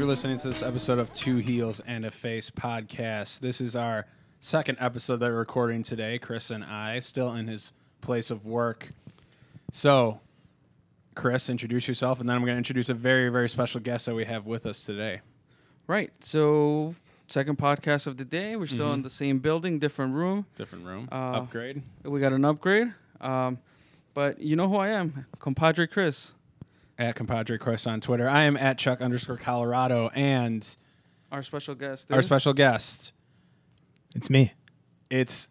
Thank you for listening to this episode of Two Heels and a Face podcast. This is our second episode that we're recording today. Chris and I, still in his place of work. So, Chris, introduce yourself, and then I'm going to introduce a very, very special guest that we have with us today. Right. So, second podcast of the day. We're still in the same building, different room. Different room, Uh, upgrade. We got an upgrade. Um, but you know who I am, compadre Chris, At compadre Chris on Twitter. I am at Chuck underscore Colorado, and our special guest. our is- special guest. It's me. It's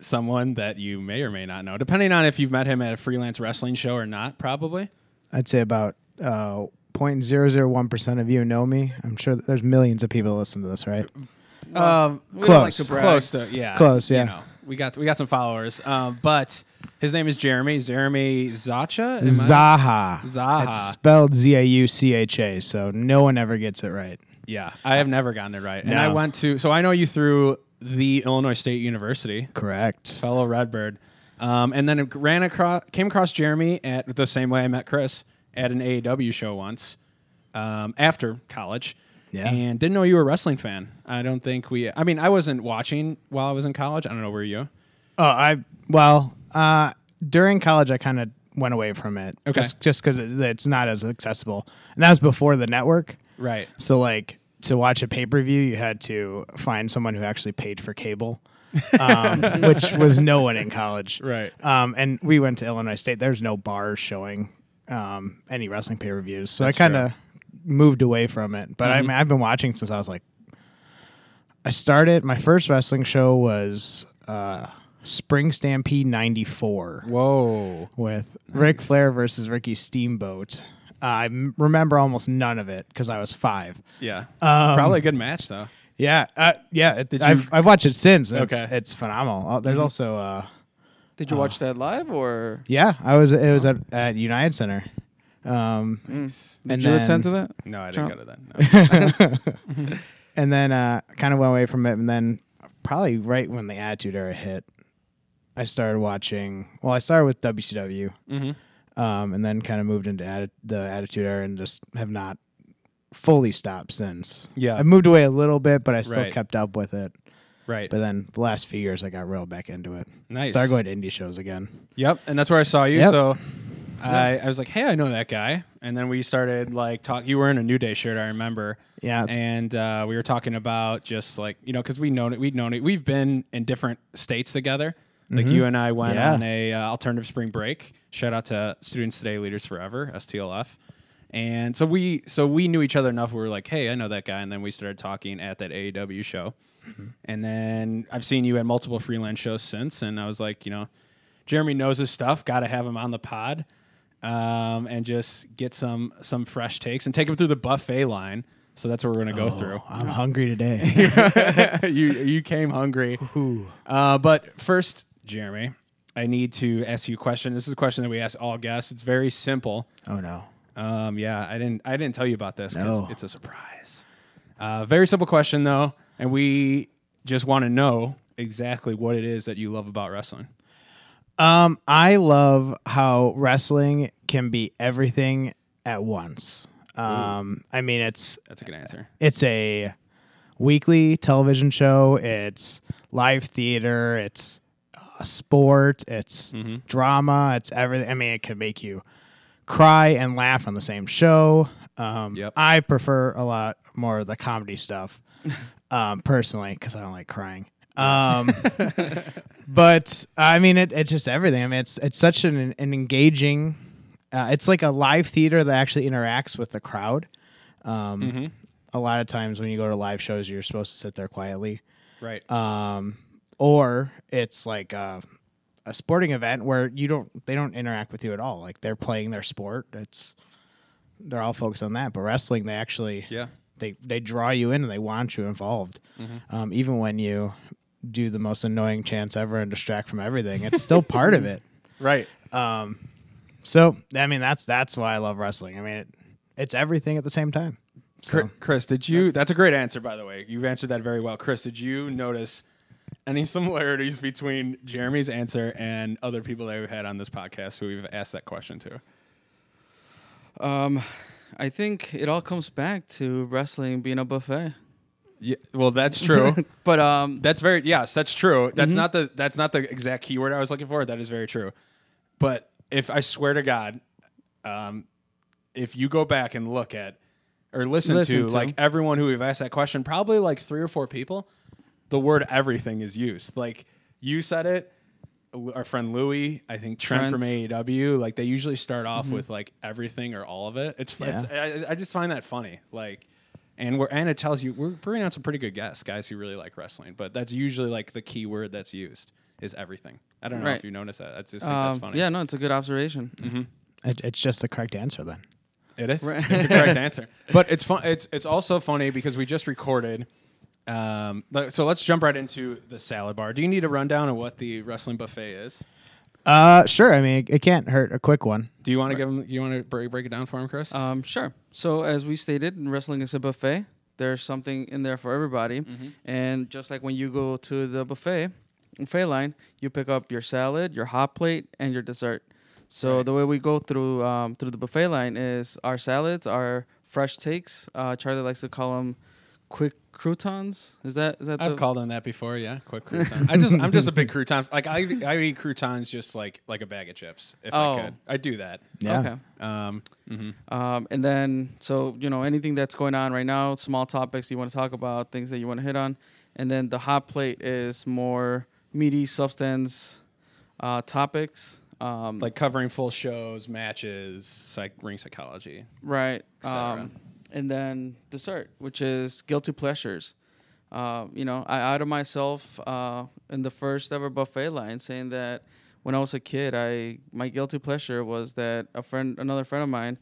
someone that you may or may not know, depending on if you've met him at a freelance wrestling show or not. Probably. I'd say about uh, 0.001% of you know me. I'm sure that there's millions of people that listen to this, right? Um, we don't like close. to brag. close to yeah, Close, you yeah. know, we got we got some followers, um, but his name is Jeremy. Jeremy Zacha. Zaha. Zaha. It's spelled Z A U C H A, so no one ever gets it right. Yeah, I have never gotten it right, and I went to. So I know you through the Illinois State University, Correct. fellow Redbird, um, and then ran across came across Jeremy at the same way I met Chris at an AAW show once um, after college. Yeah. And didn't know you were a wrestling fan. I don't think we. I mean, I wasn't watching while I was in college. I don't know. Were you? Oh, I, well, uh, during college, I kind of went away from it. Okay. Just just because it, it's not as accessible. And that was before the network. Right. So, like, to watch a pay per view, you had to find someone who actually paid for cable, um, which was no one in college. Right. Um, and we went to Illinois State. There's no bars showing um, any wrestling pay per views, so That's I kind of moved away from it. But I mean, I've been watching since I was like, I started. My first wrestling show was uh, Spring Stampede '94 Whoa. with Ric Flair versus Ricky Steamboat. I m- remember almost none of it because I was five. Yeah. Probably a good match though. Yeah, uh, yeah. It, Did I've you- I've watched it since. It's, Okay. it's phenomenal. Uh, there's also uh, Did you watch that live or? yeah. I was it was at, at United Center. Um, Did And you attend to that? No, I didn't Trump. go to that. No. and then uh, kind of went away from it, and then probably right when the Attitude Era hit, I started watching. Well, I started with WCW, mm-hmm. um, and then kind of moved into atti- the Attitude Era, and just have not fully stopped since. Yeah. I moved away a little bit, but I still Right. kept up with it. Right. But then the last few years, I got real back into it. Nice. Started going to indie shows again. Yep, and that's where I saw you. Yep. So I, I was like, "Hey, I know that guy." And then we started like talk. You were in a New Day shirt, I remember. Yeah, it's- and uh, we were talking about just like you know, because we known it. We'd known it. We've been in different states together. Like you and I went Mm-hmm. Yeah. on a uh, alternative spring break. Shout out to Students Today, Leaders Forever, STLF. And so we so we knew each other enough. We were like, "Hey, I know that guy." And then we started talking at that AAW show. Mm-hmm. And then I've seen you at multiple freelance shows since. And I was like, you know, Jeremy knows his stuff. Got to have him on the pod, um, and just get some some fresh takes and take them through the buffet line. So that's what we're gonna go through. I'm hungry today. you you came hungry. Uh, but first, Jeremy, I need to ask you a question. This is a question that we ask all guests. It's very simple. oh no. Um, yeah, I didn't I didn't tell you about this because No. it's a surprise. Uh, very simple question though, and we just want to know exactly what it is that you love about wrestling. Um, I love how wrestling can be everything at once. Um, I mean, it's That's a good answer. it's a weekly television show. It's live theater. It's uh, sport. It's Mm-hmm. drama. It's everything. I mean, it can make you cry and laugh on the same show. Um, Yep. I prefer a lot more of the comedy stuff, um, personally, because I don't like crying. Um, but I mean, it, it's just everything. I mean, it's it's such an an engaging. Uh, it's like a live theater that actually interacts with the crowd. Um, Mm-hmm. A lot of times when you go to live shows, you're supposed to sit there quietly, Right. um, or it's like a, a sporting event where you don't they don't interact with you at all. Like they're playing their sport. It's they're all focused on that. But wrestling, they actually yeah. they they draw you in and they want you involved. Um, even when you do the most annoying chants ever and distract from everything, it's still part of it. Right. Um, So I mean, that's that's why I love wrestling. I mean, it, it's everything at the same time. So Chris, did you? That's a great answer, by the way. You've answered that very well. Chris, did you notice any similarities between Jeremy's answer and other people that we've had on this podcast who we've asked that question to? Um, I think it all comes back to wrestling being a buffet. Yeah, well, that's true. But um, that's very yes, that's true. That's Mhm. not the that's not the exact keyword I was looking for. That is very true. But if I swear to God, um, if you go back and look at or listen, Listen to, to. like everyone who we've asked that question, probably like three or four people, the word everything is used. Like you said it, our friend Louie, I think Trent, from AEW, like they usually start off Mm-hmm. with like everything or all of it. It's, Yeah. it's I, I just find that funny. Like and we're and it tells you we're bringing out some pretty good guests, guys who really like wrestling. But that's usually like the key word that's used is everything. I don't know Right. if you noticed that. I just think that's um, funny. yeah, no, it's a good observation. It, it's just the correct answer then. It is. Right. It's a correct answer. But it's fun. It's it's also funny because we just recorded. Um, le- so let's jump right into the salad bar. Do you need a rundown of what the wrestling buffet is? Uh, sure. I mean, it, it can't hurt a quick one. Do you want to give him? You want to break, break it down for him, Chris? Um, sure. So as we stated, in wrestling is a buffet. There's something in there for everybody, and just like when you go to the buffet, buffet line, you pick up your salad, your hot plate, and your dessert. So Right. the way we go through um, through the buffet line is our salads are fresh takes. Uh, Charlie likes to call them quick croutons. Is that is that I've the called them that before. Yeah, quick crouton. I just I'm just a big crouton. Like I I eat croutons just like like a bag of chips if Oh. I could. I do that. Yeah. Okay. Um, mhm. Um, and then, so, you know, anything that's going on right now, small topics you want to talk about, things that you want to hit on. And then the hot plate is more meaty substance uh, topics. Um, Like covering full shows, matches, psych ring psychology. right. Cetera. And then dessert, which is guilty pleasures. Uh, you know, I outed myself uh, in the first ever buffet line saying that when I was a kid, I my guilty pleasure was that a friend, another friend of mine,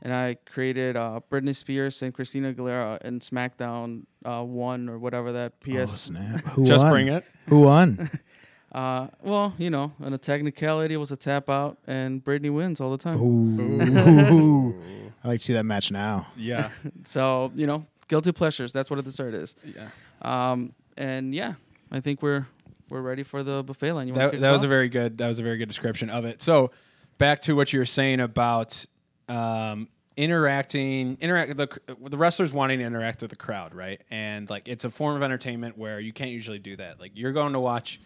and I created uh, Britney Spears and Christina Aguilera in SmackDown uh, one or whatever that Oh, PS. snap. Who Just won? bring it. Who won? uh, well, you know, on a technicality, it was a tap out, and Britney wins all the time. Ooh. I like to see that match now. Yeah. So you know, guilty pleasures. That's what a dessert is. Yeah. Um, and yeah, I think we're we're ready for the buffet line. You that, that us was a very good that was a very good description of it so back to what you were saying about um, interacting interact the, the wrestlers wanting to interact with the crowd right and like it's a form of entertainment where you can't usually do that like you're going to watch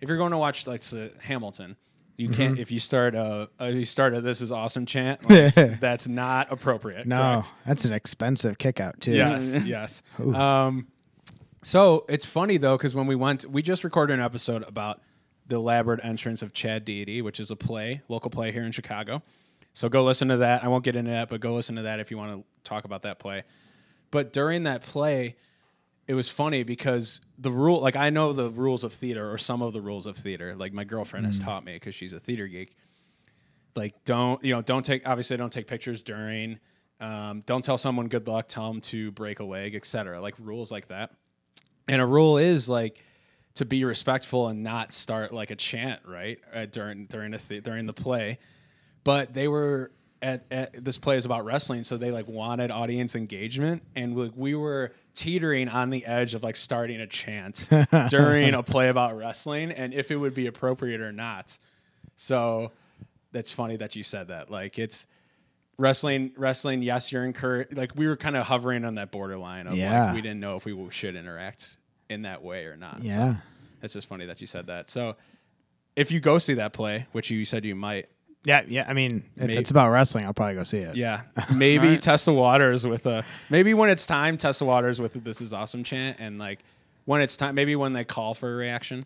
if you're going to watch like the hamilton you can't if you start a, a you start a this is awesome chant like, that's not appropriate No, correct? that's an expensive kick out too. Yes, yes. Um, so it's funny though because when we went, we just recorded an episode about the elaborate entrance of Chad Deity, which is a play, local play here in Chicago. So go listen to that. I won't get into that, but go listen to that if you want to talk about that play. But during that play, it was funny because the rule, like I know the rules of theater or some of the rules of theater. Like my girlfriend has taught me because she's a theater geek. Like don't you know don't take obviously don't take pictures during um, don't tell someone good luck tell them to break a leg etc like rules like that. And a rule is like to be respectful and not start like a chant right uh, during during the th- during the play. But they were at, at this play is about wrestling so they like wanted audience engagement and like we were teetering on the edge of like starting a chant during a play about wrestling and if it would be appropriate or not so that's funny that you said that. Like it's wrestling, wrestling. Yes, you're encouraged. Like we were kind of hovering on that borderline of Yeah. like we didn't know if we should interact in that way or not. So Yeah. it's just funny that you said that. So if you go see that play, which you said you might, Yeah, yeah. I mean, if May- it's about wrestling, I'll probably go see it. yeah, maybe Right. test the waters with a maybe when it's time, test the waters with a "This is awesome" chant, and like when it's time, maybe when they call for a reaction,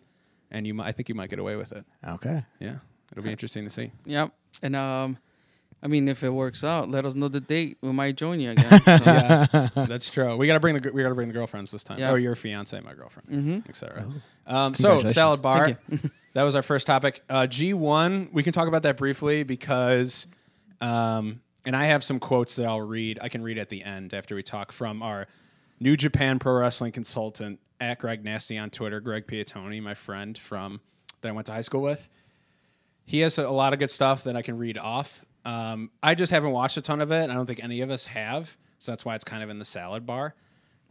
and you, might, I think you might get away with it. Okay. Yeah, it'll be interesting to see. Yep. And um, I mean, if it works out, let us know the date. We might join you again. So, yeah, that's true. We gotta bring the we gotta bring the girlfriends this time. Yeah. Or your fiance, my girlfriend, Mhm. etc. Um, so salad bar. That was our first topic. Uh, G one. We can talk about that briefly because, um, and I have some quotes that I'll read. I can read at the end after we talk from our New Japan Pro Wrestling consultant at Greg Nasty on Twitter. Greg Piatoni, my friend from that I went to high school with he has a lot of good stuff that I can read off. Um, I just haven't watched a ton of it. I don't think any of us have, so that's why it's kind of in the salad bar.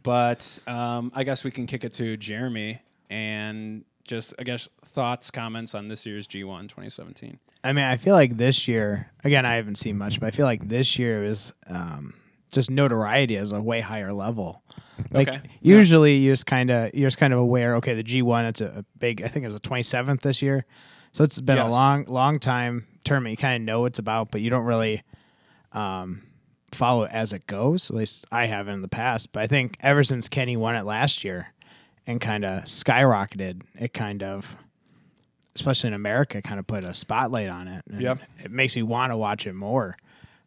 But um, I guess we can kick it to Jeremy and just I guess thoughts, comments on this year's G1 2017. I mean, I feel like this year, again, I haven't seen much, but I feel like this year is um, just notoriety is a way higher level. Like Okay. usually, you just kind of you're just kind of aware. Okay, the G one, it's a, a big. I think it was a 27th this year, so it's been a long, long time tournament. You kind of know what it's about, but you don't really um, follow it as it goes. At least I have in the past. But I think ever since Kenny won it last year and kind of skyrocketed, it kind of, especially in America, kind of put a spotlight on it. And Yep. It makes me want to watch it more.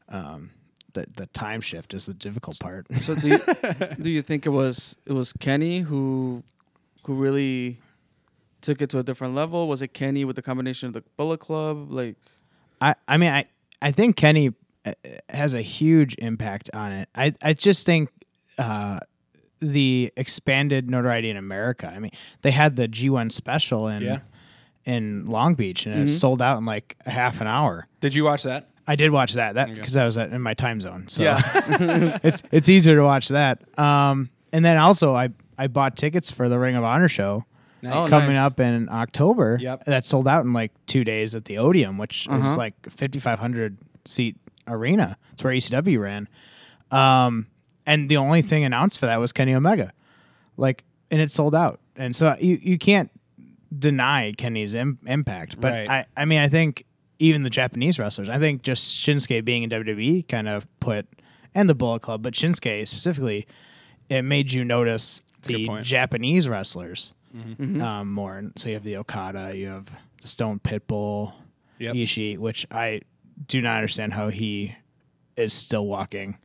Um, the the time shift is the difficult part. So do you, do you think it was it was Kenny who who really took it to a different level? Was it Kenny with the combination of the Bullet Club? Like I, I mean, I, I think Kenny uh, has a huge impact on it. I, I just think uh, the expanded notoriety in America. I mean, they had the G1 special in Yeah. in Long Beach, and it sold out in like a half an hour. Did you watch that? I did watch that that because I was at, in my time zone, so Yeah. it's it's easier to watch that. Um, and then also I I bought tickets for the Ring of Honor show Nice. Oh, coming nice. up in October. Yep. That sold out in like two days at the Odeum, which Uh-huh. is like 5,500 seat arena. It's where ECW ran. Um, and the only thing announced for that was Kenny Omega. Like, and it sold out. And so you, you can't deny Kenny's Im- impact. But Right. I, I mean, I think even the Japanese wrestlers, I think just Shinsuke being in WWE kind of put, and the Bullet Club, but Shinsuke specifically, it made you notice the. Japanese wrestlers um, more. And so you have the Okada, you have the Stone Pitbull, Yep. Ishii, which I do not understand how he is still walking.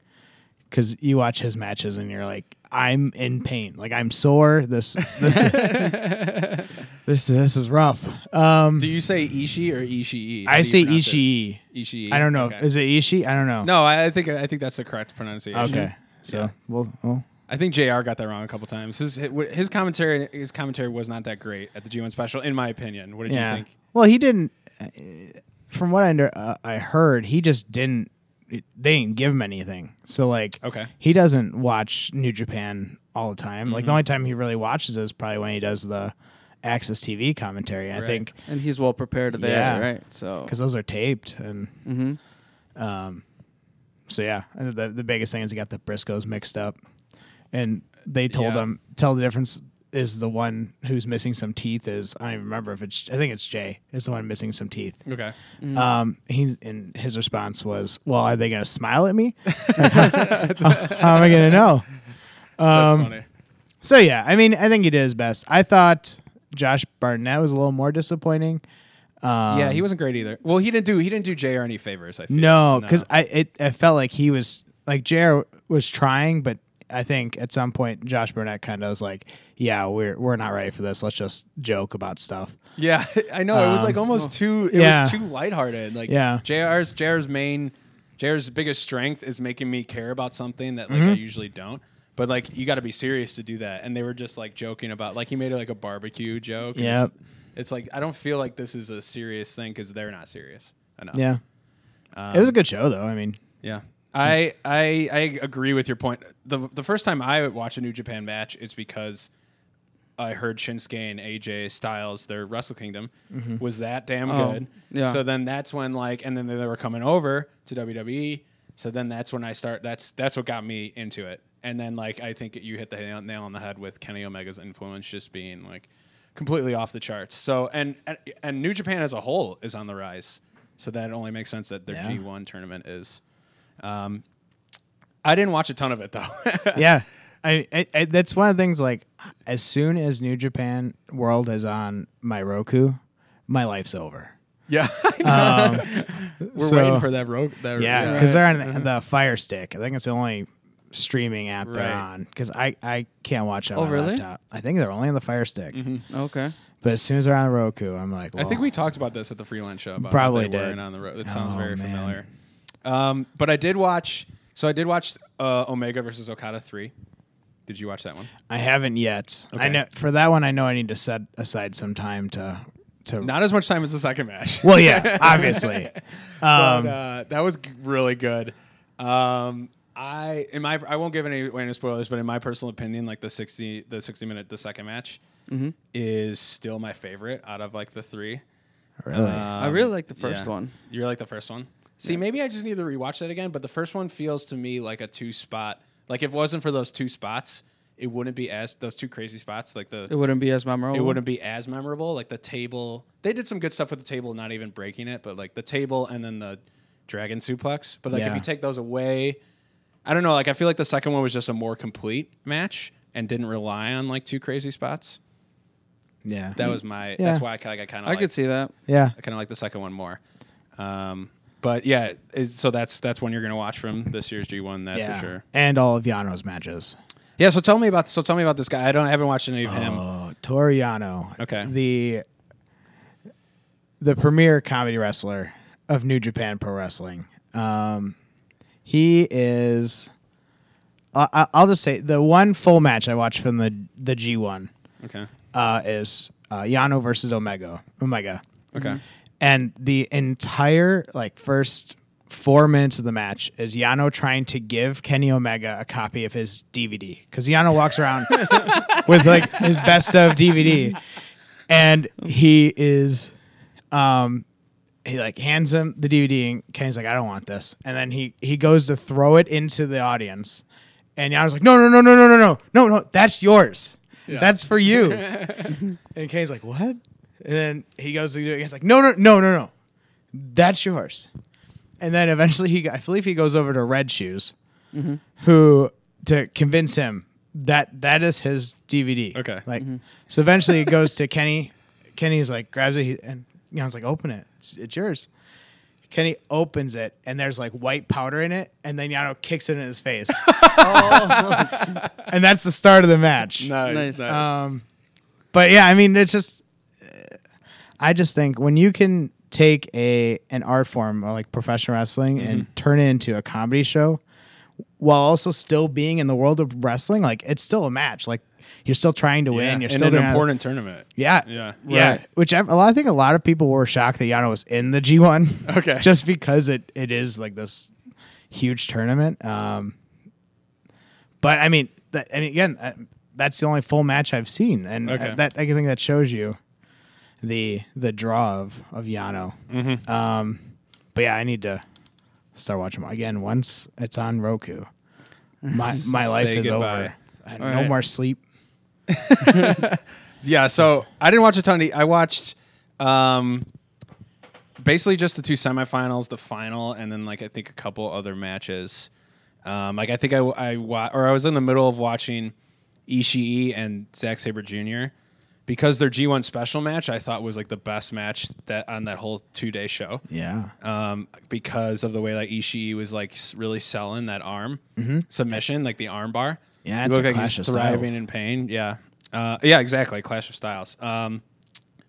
Because you watch his matches and you're like, I'm in pain. Like I'm sore. This this this this is rough. Um, Do you say Ishii or Ishii? I say? Ishii. Ishii. I don't know. Okay. Is it Ishii? I don't know. No, I I think I think that's the correct pronunciation. Okay. So Yeah. well, well, I think Jr. got that wrong a couple times. His his commentary his commentary was not that great at the G1 special, in my opinion. What did yeah. you think? Well, he didn't. uh, From what I under, uh, I heard, he just didn't. They didn't give him anything. So like, Okay. he doesn't watch New Japan all the time. Like the Mm-hmm. only time he really watches is probably when he does the AXS TV commentary. And I think and he's well prepared there, Yeah. right? So because those are taped, and hmm um, so yeah. The the biggest thing is he got the Briscoes mixed up, and they told Yeah. him tell the difference is the one who's missing some teeth is I don't even remember if it's I think it's Jay is the one missing some teeth. Okay. Um, he and his response was, "Well, are they going to smile at me? how, how am I going to know?" That's Um, funny. So yeah, I mean, I think he did his best. I thought Josh Barnett was a little more disappointing. Um, yeah, he wasn't great either. Well, he didn't do he didn't do Jr. any favors. I feel. no, because I it I felt like he was like Jer was trying, but I think at some point Josh Barnett kind of was like, "Yeah, we're we're not ready for this. Let's just joke about stuff." Yeah, I know. it was Um, like almost too. It yeah. was too lighthearted. Like Yeah. Jr's Jr's main Jr's biggest strength is making me care about something that like Mm-hmm. I usually don't. But like you got to be serious to do that. And they were just like joking about like he made like a barbecue joke. Yeah. It's, it's like I don't feel like this is a serious thing because they're not serious enough. Yeah, Um, it was a good show though. I mean, Yeah. I, I I agree with your point. The the first time I watch a New Japan match, it's because I heard Shinsuke and AJ Styles, their Wrestle Kingdom, mm-hmm. was that damn Oh, good. yeah. So then that's when like, and then they were coming over to WWE. So then that's when I start. That's that's what got me into it. And then like I think you hit the nail, nail on the head with Kenny Omega's influence just being like completely off the charts. So and and, and New Japan as a whole is on the rise. So that only makes sense that their Yeah. G1 tournament is. Um, I didn't watch a ton of it though. yeah. I, I, I that's one of the things. Like, as soon as New Japan World is on my Roku, my life's over. yeah, Um, we're so- waiting for that rogue. That Yeah, because they're on the Fire Stick. I think it's the only streaming app they're on. Because I, I can't watch it on Oh, my really? laptop. I think they're only on the Fire Stick. Okay. But as soon as they're on Roku, I'm like, I think we talked about this at the freelance show. About Probably they did. on the road. It sounds Oh, very man. familiar. Um, but I did watch. So I did watch uh, Omega versus Okada three. Did you watch that one? I haven't yet. I know for that one. I know I need to set aside some time to to. Not as much time as the second match. well, yeah, obviously. but Um, uh, that was g- really good. Um, I in my I won't give any, any spoilers, but in my personal opinion, like the sixty the sixty minute the second match is still my favorite out of like the three. Really? I really Um, like the first yeah. one. You like the first one? See, maybe I just need to rewatch that again. But the first one feels to me like a two spot. Like if it wasn't for those two spots, it wouldn't be as those two crazy spots. Like the It wouldn't be as memorable. it wouldn't be as memorable. Like the table, they did some good stuff with the table, not even breaking it, but like the table and then the dragon suplex. But like if you take those away, I don't know. Like I feel like the second one was just a more complete match and didn't rely on like two crazy spots. yeah. That was my. Yeah. That's why I kind of I kind of I could see that. yeah. I kind of like the second one more. Um, but yeah, is, so that's that's one you're gonna watch from this year's G1. That Yeah. for sure. And all of Yano's matches. Yeah. So tell me about so tell me about this guy. I don't I haven't watched any of him. Oh, Toru Yano. Okay. The the premier comedy wrestler of New Japan Pro Wrestling. Um, he is. I- I'll just say the one full match I watched from the the G one Okay. uh, is uh, Yano versus Omega. Omega. Okay. And the entire like first four minutes of the match is Yano trying to give Kenny Omega a copy of his DVD because Yano walks around with like his best of DVD, and he is, um, he like hands him the DVD and Kenny's like, I don't want this, and then he he goes to throw it into the audience, and Yano's like, No, no, no, no, no, no, no, no, no, that's yours. That's for you. and Kenny's like, What? And then he goes to do it. He's like, no, no, no, no, no. That's yours. And then eventually he, I believe he goes over to Red Shoes, who to convince him that that is his DVD. Okay. Like, so eventually he goes to Kenny. Kenny's like grabs it he, and you know, it's like open it. It's, it's yours. Kenny opens it and there's like white powder in it, and then Yano kicks it in his face. and that's the start of the match. Nice. Um, but yeah, I mean, it's just, I just think when you can take a an art form or like professional wrestling and turn it into a comedy show, while also still being in the world of wrestling, like it's still a match. Like you're still trying to yeah. win. You're in still an important tournament. Yeah, Yeah. yeah. Which I, I think a lot of people were shocked that Yano was in the G1. Okay. just because it it is like this huge tournament. Um, but I mean, that, and again, uh, that's the only full match I've seen, and uh, Okay. that I think that shows you the the draw of of Yano. Mm-hmm. Um, but yeah, I need to start watching more again once it's on Roku. My my life is goodbye. over. I- no right. more sleep. Yeah, so I didn't watch a ton. Of, I watched um, basically just the two semifinals, the final, and then like I think a couple other matches. Um, like I think I I wa- or I was in the middle of watching Ishii and Zack Sabre Jr. because their G1 special match I thought was like the best match that on that whole two day show. Yeah. Um, because of the way like Ishii was like really selling that arm submission, like the arm bar. Yeah, it's looked like clash he's of thriving styles. in pain. Yeah, uh, yeah, exactly. Clash of Styles. Um,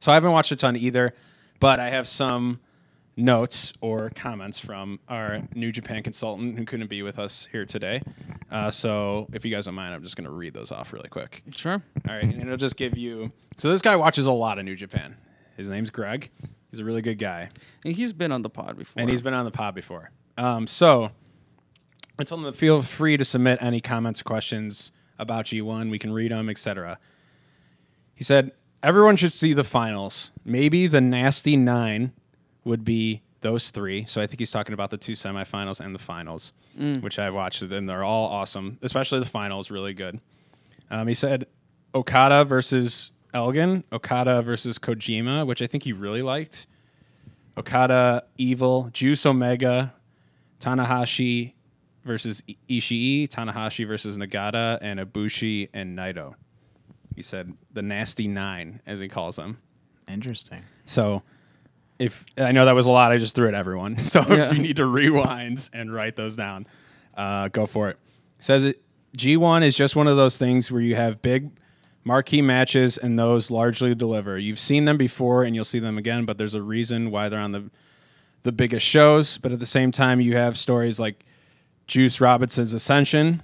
so I haven't watched a ton either, but I have some notes or comments from our New Japan consultant who couldn't be with us here today. Uh, so if you guys don't mind, I'm just going to read those off really quick. Sure. All right, and it'll just give you. So this guy watches a lot of New Japan. His name's Greg. He's a really good guy And he's been on the pod before. and he's been on the pod before. Um, so I told him to feel free to submit any comments, questions about G1. We can read them, etc. He said everyone should see the finals. Maybe the nasty nine would be those three. So I think he's talking about the two semifinals and the finals, which I've watched, and they're all awesome. Especially the finals, really good. Um, he said Okada versus Elgin, Okada versus Kojima, which I think he really liked. Okada, Evil, Juice Omega, Tanahashi versus Ishii, Tanahashi versus Nagata, and Ibushi and Naito. He said the nasty nine, as he calls them. Interesting. So, if I know that was a lot, I just threw it at everyone. So Yeah. if you need to rewind and write those down, uh, go for it. Says it. G1 is just one of those things where you have big marquee matches and those largely deliver. You've seen them before and you'll see them again, but there's a reason why they're on the the biggest shows. But at the same time, you have stories like Juice Robinson's Ascension,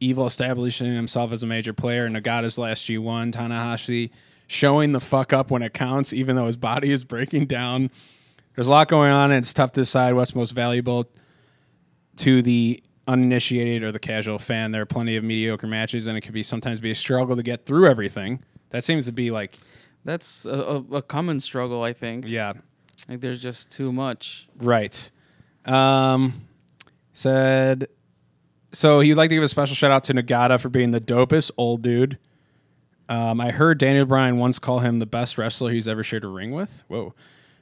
Evil establishing himself as a major player, Nagata's last G1, Tanahashi showing the fuck up when it counts, even though his body is breaking down. There's a lot going on, and it's tough to decide what's most valuable to the uninitiated or the casual fan. There are plenty of mediocre matches, and it could be sometimes be a struggle to get through everything. That seems to be like, That's a, a, a common struggle, I think. yeah, Like there's just too much. right. Um, said, so he'd like to give a special shout out to Nagata for being the dopest old dude. Um, I heard Daniel Bryan once call him the best wrestler he's ever shared a ring with. Whoa.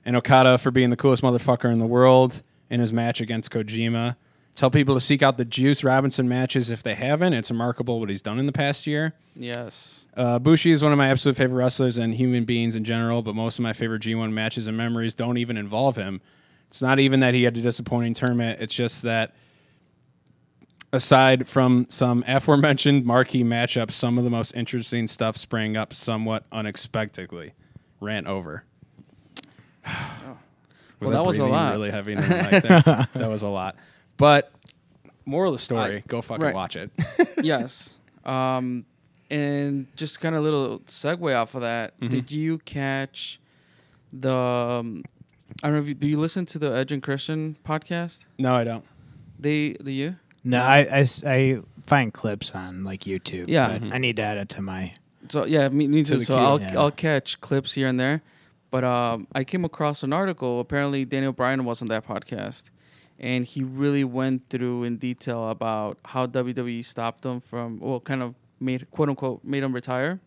And Okada for being the coolest motherfucker in the world in his match against Kojima. Tell people to seek out the Juice Robinson matches if they haven't. It's remarkable what he's done in the past year. Yes. Uh, Bushi is one of my absolute favorite wrestlers and human beings in general, but most of my favorite G1 matches and memories don't even involve him. It's not even that he had a disappointing tournament, it's just that aside from some aforementioned marquee matchups, some of the most interesting stuff sprang up somewhat unexpectedly. Rant over. Well, that was a lot. Really heavy. the that was a lot. But moral of the story: I- go fucking right. watch it. yes. Um, and just kind of a little segue off of that. Mm-hmm. Did you catch the? Um, I don't know if you do. You listen to the Edge and Christian podcast? no, I don't. They, the you? No, I I find clips on like YouTube. Yeah. but I need to add it to my. So yeah, me, me To too. the So queue. I'll Yeah. I'll catch clips here and there, but um, I came across an article. Apparently, Daniel Bryan was on that podcast, and he really went through in detail about how WWE stopped him from well, kind of made quote unquote made him retire.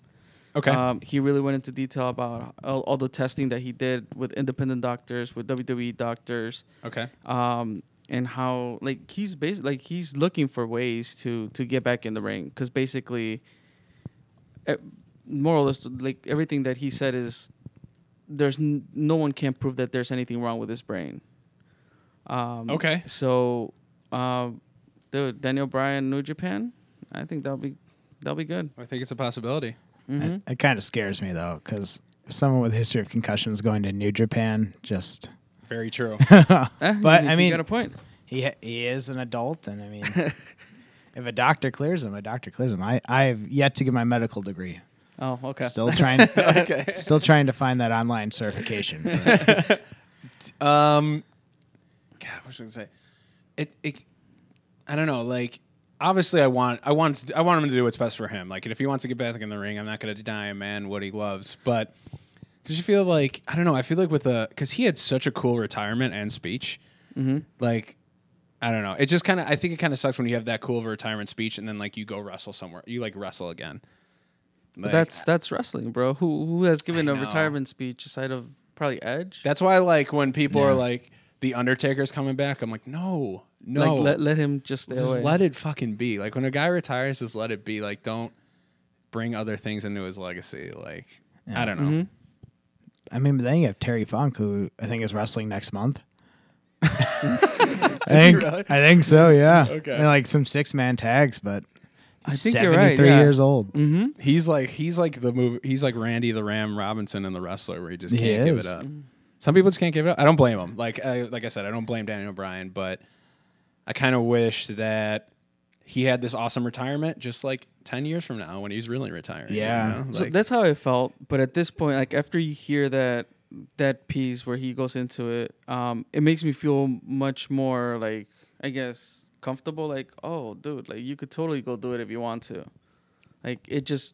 Okay. Um, he really went into detail about all, all the testing that he did with independent doctors, with WWE doctors, okay. um, and how like he's basically like he's looking for ways to to get back in the ring because basically, eh, moral is like everything that he said is there's n- no one can prove that there's anything wrong with his brain. Um, Okay. So, um, dude, Daniel Bryan, New Japan, I think that'll be that'll be good. I think it's a possibility. hmm It, it kind of scares me though, because someone with a history of concussions going to New Japan just. Very true. But, Eh, I you mean- got a point. He ha- he is an adult, and I mean, if a doctor clears him, a doctor clears him. I I have yet to get my medical degree. Oh, okay. Still trying. okay. Still trying to find that online certification. Um, God, what was I say? It, it, I don't know. Like, obviously, I want, I want, I want him to do what's best for him. Like, if he wants to get back in the ring, I'm not going to deny a man what he loves. But did you feel like I don't know? I feel like with the because he had such a cool retirement and speech. Mm-hmm. Like, I don't know. It just kind of, I think it kind of sucks when you have that cool of a retirement speech and then like you go wrestle somewhere. You like wrestle again. But that's that's wrestling, bro. Who who has given I a know. retirement speech aside of probably Edge? That's why, like, when people are like, "The Undertaker's coming back," I'm like, "No, no, Like let, let him just stay just away. let it fucking be." Like when a guy retires, just let it be. Like, don't bring other things into his legacy. Like, I don't know. Mhm. I mean, but then you have Terry Funk, who I think is wrestling next month. I think really? I think so. Yeah. Okay. And like some six man tags, but I he's think you're right, 73 yeah. years old. Mm-hmm. He's like he's like the movie. He's like Randy the Ram Robinson in the wrestler, where he just can't give it up. Some people just can't give it up. I don't blame him. Like I, like I said, I don't blame Daniel Bryan, but I kind of wish that he had this awesome retirement, just like ten years from now when he's really retiring. Yeah. you know? So Like- that's how I felt. But at this point, like after you hear that that piece where he goes into it, um, it makes me feel much more like I guess comfortable. Like, oh, dude, like you could totally go do it if you want to. Like it just,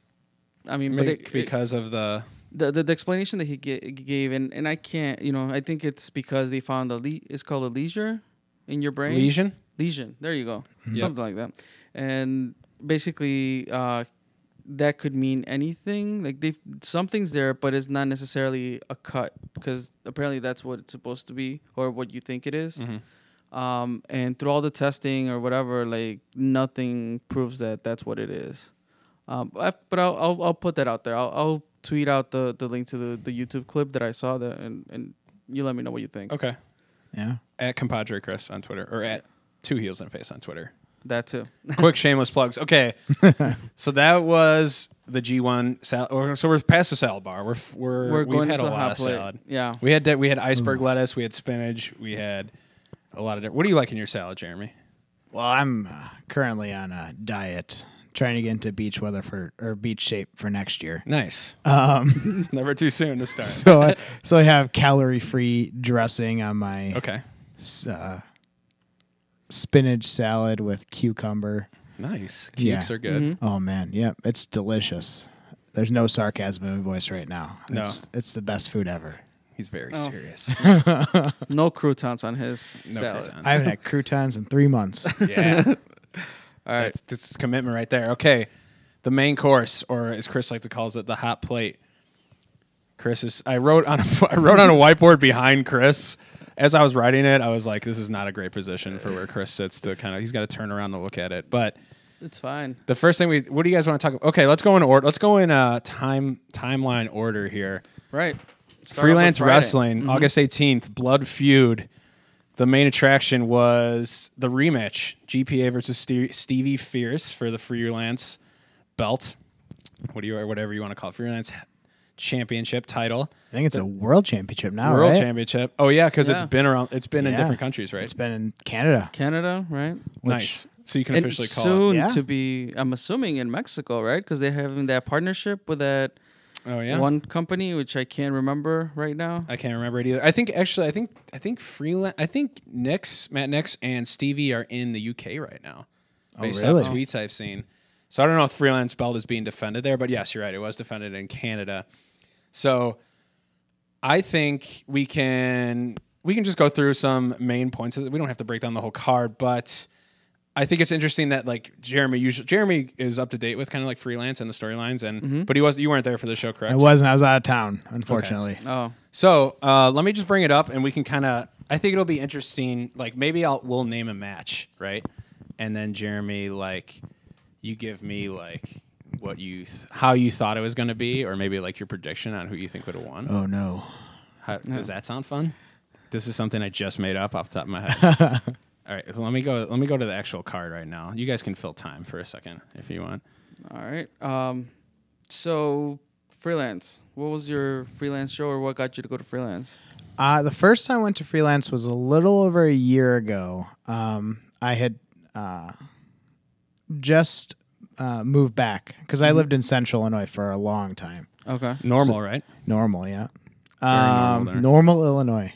I mean, it, it- because of the the, the the explanation that he ga- gave, and and I can't, you know, I think it's because they found a le- it's called a leisure in your brain. lesion. Lesion. There you go. Yep. Something like that. And basically, uh, that could mean anything. Like they, something's there, but it's not necessarily a cut because apparently that's what it's supposed to be or what you think it is. Mhm. Um, and through all the testing or whatever, like nothing proves that that's what it is. Um, but, but I'll, I'll I'll put that out there. I'll, I'll tweet out the, the link to the, the YouTube clip that I saw that and, and you let me know what you think. Okay. Yeah. At compadre Chris on Twitter or at two heels and a face on Twitter. That too. Quick shameless plugs. Okay, so that was the G1 salad. So we're past the salad bar. We're f- we're, We're we've going had a the lot hot of plate. salad. Yeah. We had that. We had iceberg lettuce. We had spinach. We had a lot of. Different, what do you like in your salad, Jeremy? Well, I'm uh, currently on a diet, trying to get into beach weather for or beach shape for next year. Nice. Um, Never too soon to start. so I, so I have calorie free dressing on my Okay. s- uh, spinach salad with cucumber. Nice. Yeah. Cubes are good. Mhm. Oh man, yep, it's delicious. there's no sarcasm in my voice right now. No. It's, it's the best food ever. He's very Oh. serious. No croutons on his No salad. croutons. I haven't had croutons in three months. yeah. All right. That's, that's commitment right there. Okay. The main course, or as Chris likes to calls it, the hot plate. Chris is I wrote on a, I wrote on a whiteboard behind Chris. As I was writing it, I was like, this is not a great position for where Chris sits to kind of he's got to turn around to look at it. But It's fine. the first thing we what do you guys want to talk about? Okay, let's go in order. Let's go in uh time timeline order here. Right. Start Freelance. Wrestling, August 18th, Blood Feud. The main attraction was the rematch GPA versus Ste- Stevie Fierce for the freelance belt. What do you whatever you want to call it? Freelance championship title. I think it's a world championship now, World right? championship. Oh yeah, because it's been around it's been in different countries, right? It's been in Canada. Canada, right? nice. So you can And officially call soon it. Yeah. to be, I'm assuming in Mexico, right? Because they're having that partnership with that Oh yeah. one company, which I can't remember right now. I can't remember it either. I think actually I think I think freelance I think Nix, Matt Nix and Stevie are in the UK right now. Oh, based really? off tweets I've seen. So I don't know if freelance belt is being defended there, but yes, you're right. It was defended in Canada. So I think we can we can just go through some main points. We don't have to break down the whole card, but I think it's interesting that like Jeremy usually Jeremy is up to date with kind of like freelance and the storylines and but he was you weren't there for the show, correct? I wasn't. I was out of town, unfortunately. Oh, So uh, let me just bring it up, and we can kind of. I think it'll be interesting. Like maybe I'll we'll name a match, right? And then Jeremy, like, you give me like what you th- how you thought it was going to be, or maybe like your prediction on who you think would have won. Oh no. How, Does that sound fun? This is something I just made up off the top of my head. All right, so let me go. Let me go to the actual card right now. You guys can fill time for a second if you want. all right. Um, so freelance. What was your freelance show, or what got you to go to freelance? Uh, the first time I went to freelance was a little over a year ago. Um, I had uh, just uh, moved back because I lived in Central Illinois for a long time. Okay. Normal, right? Normal, yeah. normal Um, there. normal, Illinois.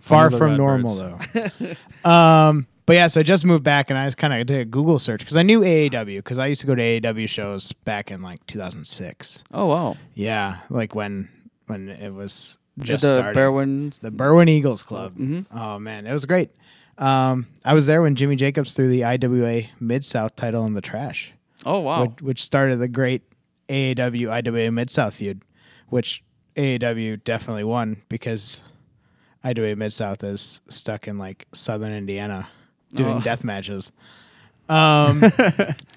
Far the from normal Redbirds. though. um, but yeah, so I just moved back and I just kind of did a Google search because I knew AAW because I used to go to AAW shows back in like 2006. Oh wow. Yeah, like when when it was just the starting. Berwyn. the Berwyn Eagles Club. Mhm. Oh man, it was great. Um, I was there when Jimmy Jacobs threw the IWA Mid South title in the trash, Oh wow. which, which started the great AAW IWA Mid South feud, which AAW definitely won because IWA Mid South is stuck in like Southern Indiana doing Oh. death matches. Um,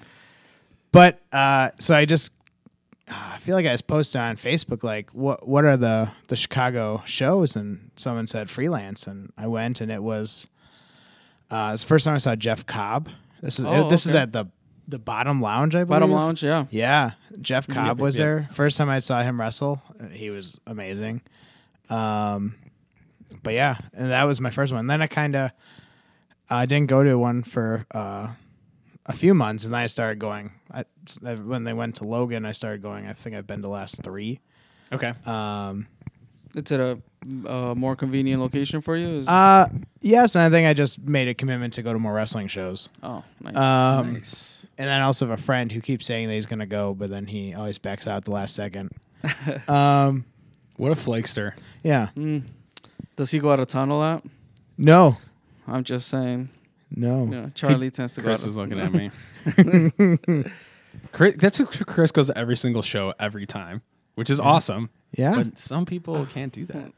but uh, so I just I feel like I was posting on Facebook like what what are the the Chicago shows and someone said freelance and I went and it was uh it's the first time I saw Jeff Cobb. This is Oh, this is at the the Bottom Lounge I believe. Bottom lounge. Yeah. Yeah, Jeff Cobb yeah, was yeah. there. First time I saw him wrestle, uh, he was amazing. Um but yeah, and that was my first one. Then I kind of I didn't go to one for uh a few months and then I started going. I, when they went to Logan, I started going. I think I've been to last 3. Okay. Um, It's at a, a more convenient location for you. Is- uh, yes, and I think I just made a commitment to go to more wrestling shows. oh, nice. Um, nice. And then I also have a friend who keeps saying that he's going to go, but then he always backs out at the last second. um, What a flakester. yeah. Mm. Does he go out of town a lot? No. I'm just saying. No. You know, Charlie tends to Chris go. is Out looking at me. Chris, that's Chris goes to every single show every time, which is awesome. Yeah. But some people can't do that.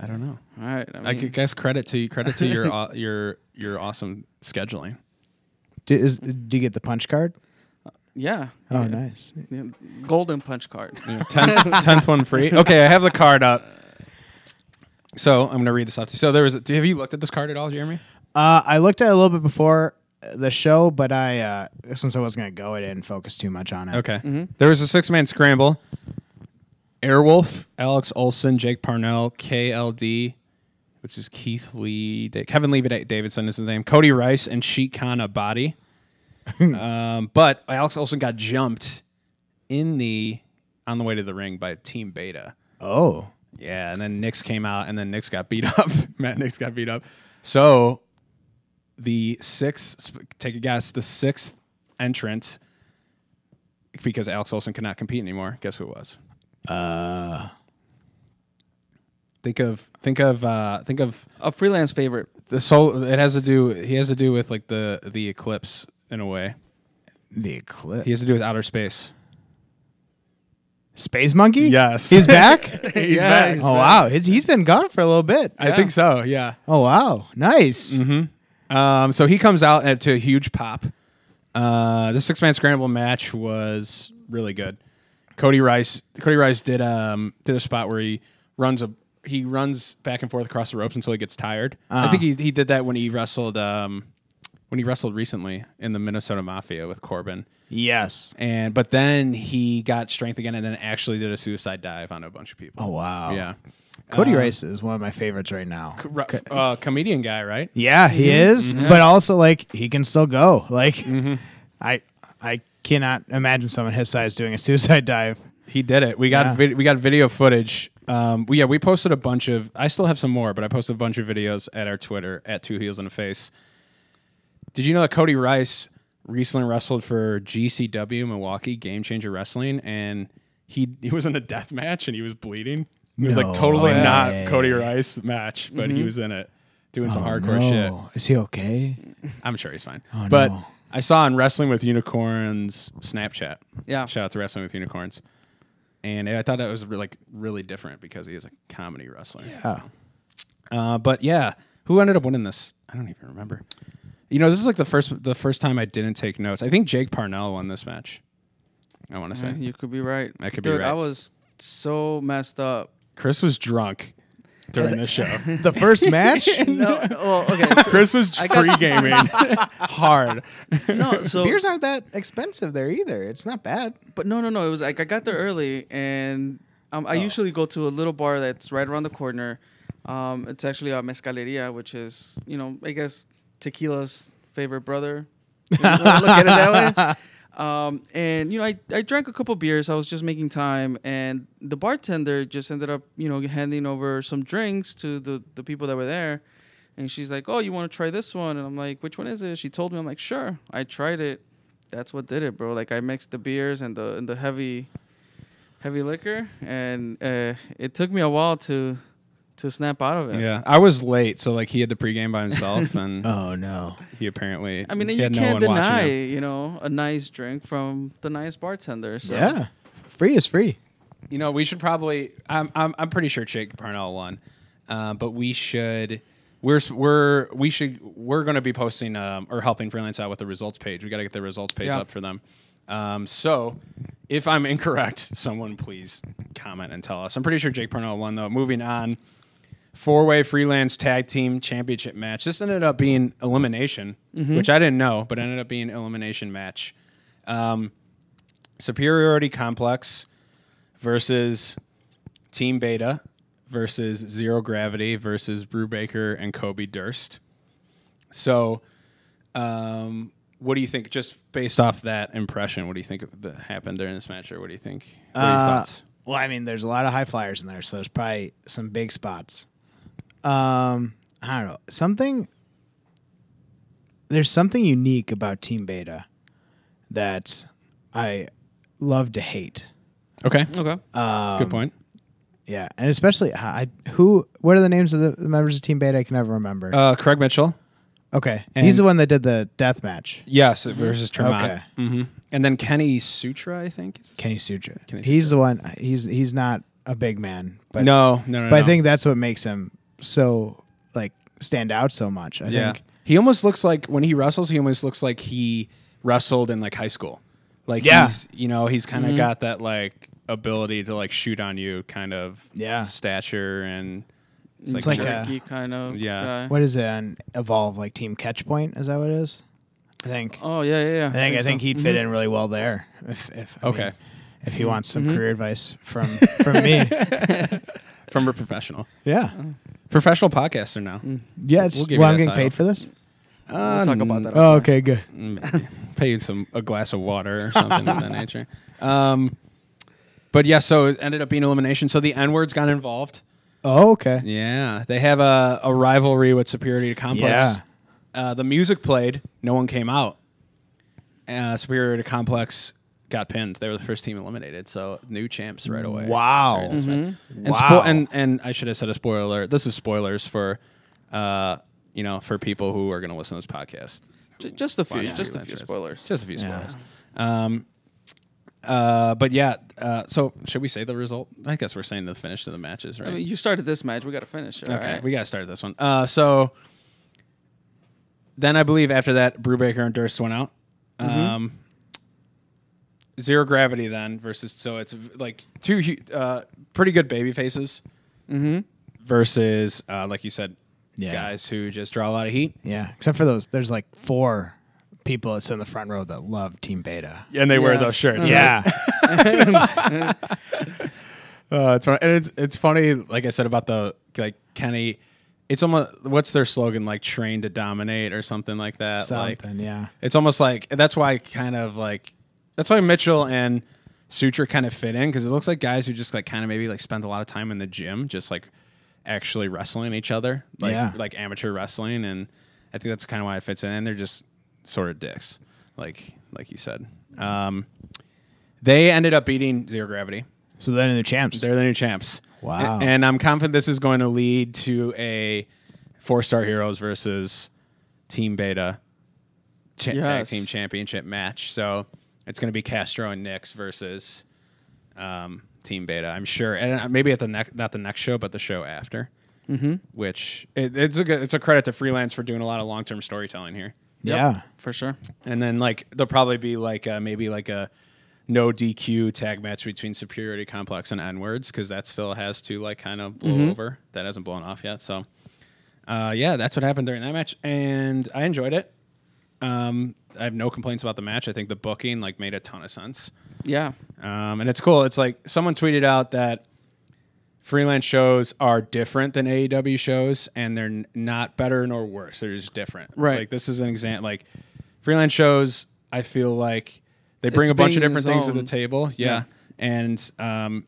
I don't know. all right. I, I mean, could guess credit to credit to your au- your your awesome scheduling. Do, is, do you get the punch card? yeah. Oh, yeah. nice. Yeah. Golden punch card. Yeah, tenth, tenth one free. Okay, I have the card up. So I'm gonna read this off to you. So there was. Do have you looked at this card at all, Jeremy? Uh, I looked at it a little bit before the show, but I uh, since I wasn't going to go, I didn't focus too much on it. Okay. Mm-hmm. There was a six man scramble. Airwolf, Alex Olson, Jake Parnell, KLD, which is Keith Lee, Da- Kevin Lee Davidson is his name, Cody Rice, and Sheik Khan Abadi. um, but Alex Olson got jumped in the on the way to the ring by Team Beta. Oh. Yeah, and then Nix came out, and then Nix got beat up. Matt Nix got beat up. So the sixth, take a guess, the sixth entrant because Alex Olson could not compete anymore. Guess who it was? Uh, Think of think of uh, think of A freelance favorite. the soul. It has to do. He has to do with like the the eclipse in a way. the eclipse. He has to do with outer space. Space Monkey. Yes. he's back. He's Yeah, back. he's oh wow, he's, he's been gone for a little bit. I think so. Yeah. Oh wow, nice. Um, so he comes out at, to a huge pop. Uh, the six man scramble match was really good. Cody Rice, Cody Rice did um did a spot where he runs a he runs back and forth across the ropes until he gets tired. I think he he did that when he wrestled um when he wrestled recently in the Minnesota Mafia with Corbin. Yes. And but then he got strength again and then actually did a suicide dive on a bunch of people. Oh wow. Yeah. Cody Um, Rice is one of my favorites right now. Uh, comedian guy, right? Yeah, he is, but also like he can still go. Like I I cannot imagine someone his size doing a suicide dive. He did it. We got Yeah. vid- we got video footage. Um, we, yeah, we posted a bunch of. I still have some more, but I posted a bunch of videos at our Twitter at Two Heels in a Face. Did you know that Cody Rice recently wrestled for GCW Milwaukee Game Changer Wrestling, and he he was in a death match and he was bleeding. It was No like totally way. not Cody Rice match, but he was in it doing some hardcore shit. Oh, Is he okay? I'm sure he's fine. Oh, but no. I saw on Wrestling with Unicorns Snapchat. Yeah. Shout out to Wrestling with Unicorns. And I thought that was re- like really different because he is a comedy wrestler. Yeah. Uh, but yeah, who ended up winning this? I don't even remember. You know, this is like the first the first time I didn't take notes. I think Jake Parnell won this match. I want to say you could be right. I could be Dude, right. I was so messed up. Chris was drunk during the show. The first match? No, well, okay. So, Chris was pre gaming hard. no, so Beers aren't that expensive there either. It's not bad. But no, no, no. It was like I got there early, and um, I usually go to a little bar that's right around the corner. Um, it's actually a mezcaleria, which is you know I guess tequila's favorite brother. You know, look at it that way. Um, and you know I, I drank a couple beers. I was just making time, and the bartender just ended up you know handing over some drinks to the the people that were there. And she's like, "Oh, you want to try this one?" And I'm like, "Which one is it?" She told me. I'm like, "Sure." I tried it. That's what did it, bro. Like I mixed the beers and the and the heavy, heavy liquor, and uh, it took me a while to to snap out of it. Yeah, I was late, so like he had to pregame by himself, and Oh no. he apparently. I mean, he you had can't one deny, you know, a nice drink from the nice bartender. So. Yeah. Free is free. You know, we should probably. I'm I'm I'm pretty sure Jake Parnell won, uh, but we should. We're we're we should we're going to be posting um, or helping freelance out with the results page. We got to get the results page Yeah. up for them. Um, so, if I'm incorrect, someone please comment and tell us. I'm pretty sure Jake Parnell won though. Moving on, four way freelance tag team championship match. This ended up being elimination, which I didn't know, but ended up being elimination match. Um, superiority complex versus Team Beta versus Zero Gravity versus Brubaker and Kobe Durst. So, um, what do you think? Just based off that impression, what do you think happened during this match, or what do you think? What are your Uh, thoughts? Well, I mean, there's a lot of high flyers in there, so there's probably some big spots. Um, I don't know. Something there's something unique about Team Beta that I love to hate. Okay, Okay. Um, good point. Yeah, and especially I who what are the names of the the members of Team Beta? I can never remember. Uh, Craig Mitchell, okay, and- he's the one that did the death match. yes, versus Tremont. Okay. hmm And then Kenny Sutra, I think. is his- Kenny Sutra. Kenny he's the one. He's he's not a big man, but no, no, no. but no. I think that's what makes him so like stand out so much. I yeah, think. he almost looks like when he wrestles, he almost looks like he wrestled in like high school. Like Yeah. he's, you know, he's kind of mm-hmm. got that like ability to like shoot on you kind of Yeah. stature and it's, It's like, like a- jerky kind of. Yeah. guy. What is it on Evolve? Like Team catch point? Is that what it is? I think. Oh yeah, yeah, yeah. I think I think so. he'd fit mm-hmm. in really well there. If if Okay. mean, if he wants some mm-hmm. career advice from from me, from a professional, yeah, uh-huh. Professional podcaster now. yeah. It's, We'll give you well, I'm that getting title. paid for this. We'll talk about that. Oh, okay, good. Mm, pay you some a glass of water or something of that nature. Um, but yeah, so it ended up being elimination. So the N words got involved. Oh, okay. Yeah, they have a, a rivalry with Superiority Complex. Yeah. Uh, the music played. No one came out. Uh, Superiority Complex got pinned. They were the first team eliminated, so new champs right away. Wow. during this match. Mm-hmm. And, Wow. spo- and and I should have said a spoiler alert. This is spoilers for, uh, you know, for people who are going to listen to this podcast. J- just a few, Yeah. just a few spoilers. Just a few Yeah. spoilers. Um, uh, but yeah. Uh, so should we say the result? I guess we're saying the finish to the matches, right? I mean, you started this match. We got to finish it. Okay, all right? we got to start this one. Uh, so then I believe after that, Brubaker and Durst went out. Mm-hmm. Um, zero gravity then versus so it's like two hu- uh, pretty good baby faces Mm-hmm. versus uh, like you said, Yeah. guys who just draw a lot of heat. Yeah, except for those. There's like four people that sit in the front row that love Team Beta. And they wear Yeah. those shirts. Yeah, Uh, it's funny. and it's it's funny. Like I said about the like Kenny, it's almost what's their slogan like "train to dominate" or something like that. Like something. yeah, it's almost like that's why I kind of like that's why Mitchell and Sutra kind of fit in because it looks like guys who just like kind of maybe like spend a lot of time in the gym, just like actually wrestling each other, like Yeah. like amateur wrestling, and I think that's kind of why it fits in. And they're just sort of dicks, like like you said. Um, they ended up beating Zero Gravity. so they're the new champs. They're the new champs. Wow. A- And, I'm confident this is going to lead to a four star heroes versus Team Beta cha- tag team championship match. So it's going to be Castro and Nix versus um, Team Beta. I'm sure, and uh, maybe at the next, not the next show, but the show after. Mm-hmm. Which it, it's a good, it's a credit to freelance for doing a lot of long term storytelling here. yeah, for sure. And then like there'll probably be like uh maybe like a no DQ tag match between Superiority Complex and N words because that still has to like kind of blow over. That hasn't blown off yet. So uh, yeah, that's what happened during that match, and I enjoyed it. Um, I have no complaints about the match. I think the booking like made a ton of sense. Yeah. Um, and it's cool. It's like someone tweeted out that freelance shows are different than AEW shows, and they're n- not better nor worse. They're just different. Right. Like this is an example. Like freelance shows, I feel like they bring It's a bunch of being different things to the table. Yeah. Yeah. And um,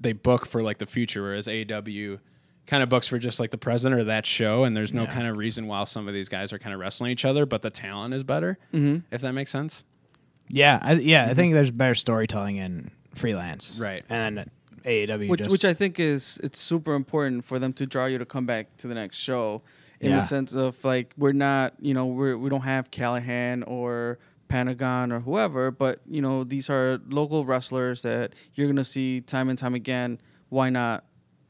they book for like the future, whereas AEW kind of books for just like the present or that show, and there's no Yeah. kind of reason why some of these guys are kind of wrestling each other, but the talent is better. Mm-hmm. If that makes sense. yeah, I, yeah. I think there's better storytelling in freelance, Right. And then AEW, which, just, which I think is it's super important for them to draw you to come back to the next show, in Yeah. the sense of like we're not you know we're we don't have Callihan or Pentagon or whoever, but you know these are local wrestlers that you're gonna see time and time again. Why not,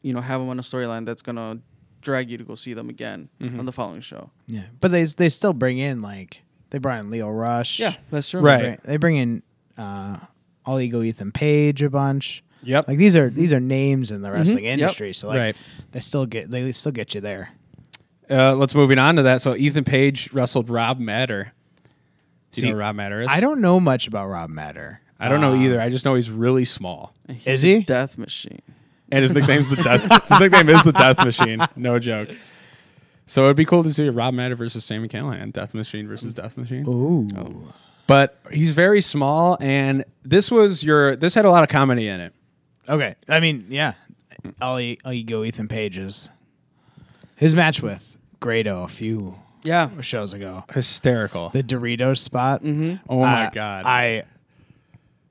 you know, have them on a storyline that's gonna drag you to go see them again Mm-hmm. on the following show? yeah, but they they still bring in like they brought in Lio Rush, Yeah, that's true. Right. They bring- They bring in uh, All Ego Ethan Page a bunch. Yep. Like these are these are names in the wrestling Yep. industry, so like Right. they still get they still get you there. Uh, let's moving on to that. So Ethan Page wrestled Rob Matter. Do you See, know who Rob Matter is? I don't know much about Rob Matter. I don't know Uh, either. I just know he's really small, he's Is a he? Death Machine? And his nickname's the Death. His nickname is the Death Machine. No joke. So it'd be cool to see Rob Matter versus Sami Callihan, Death Machine versus Death Machine. Ooh. But he's very small, and this was your. This had a lot of comedy in it. Okay. I mean, yeah. All E- All Ego Ethan Page's his match with Grado a few Yeah. shows ago. Hysterical. The Doritos spot. Mm-hmm. Oh my uh, god. I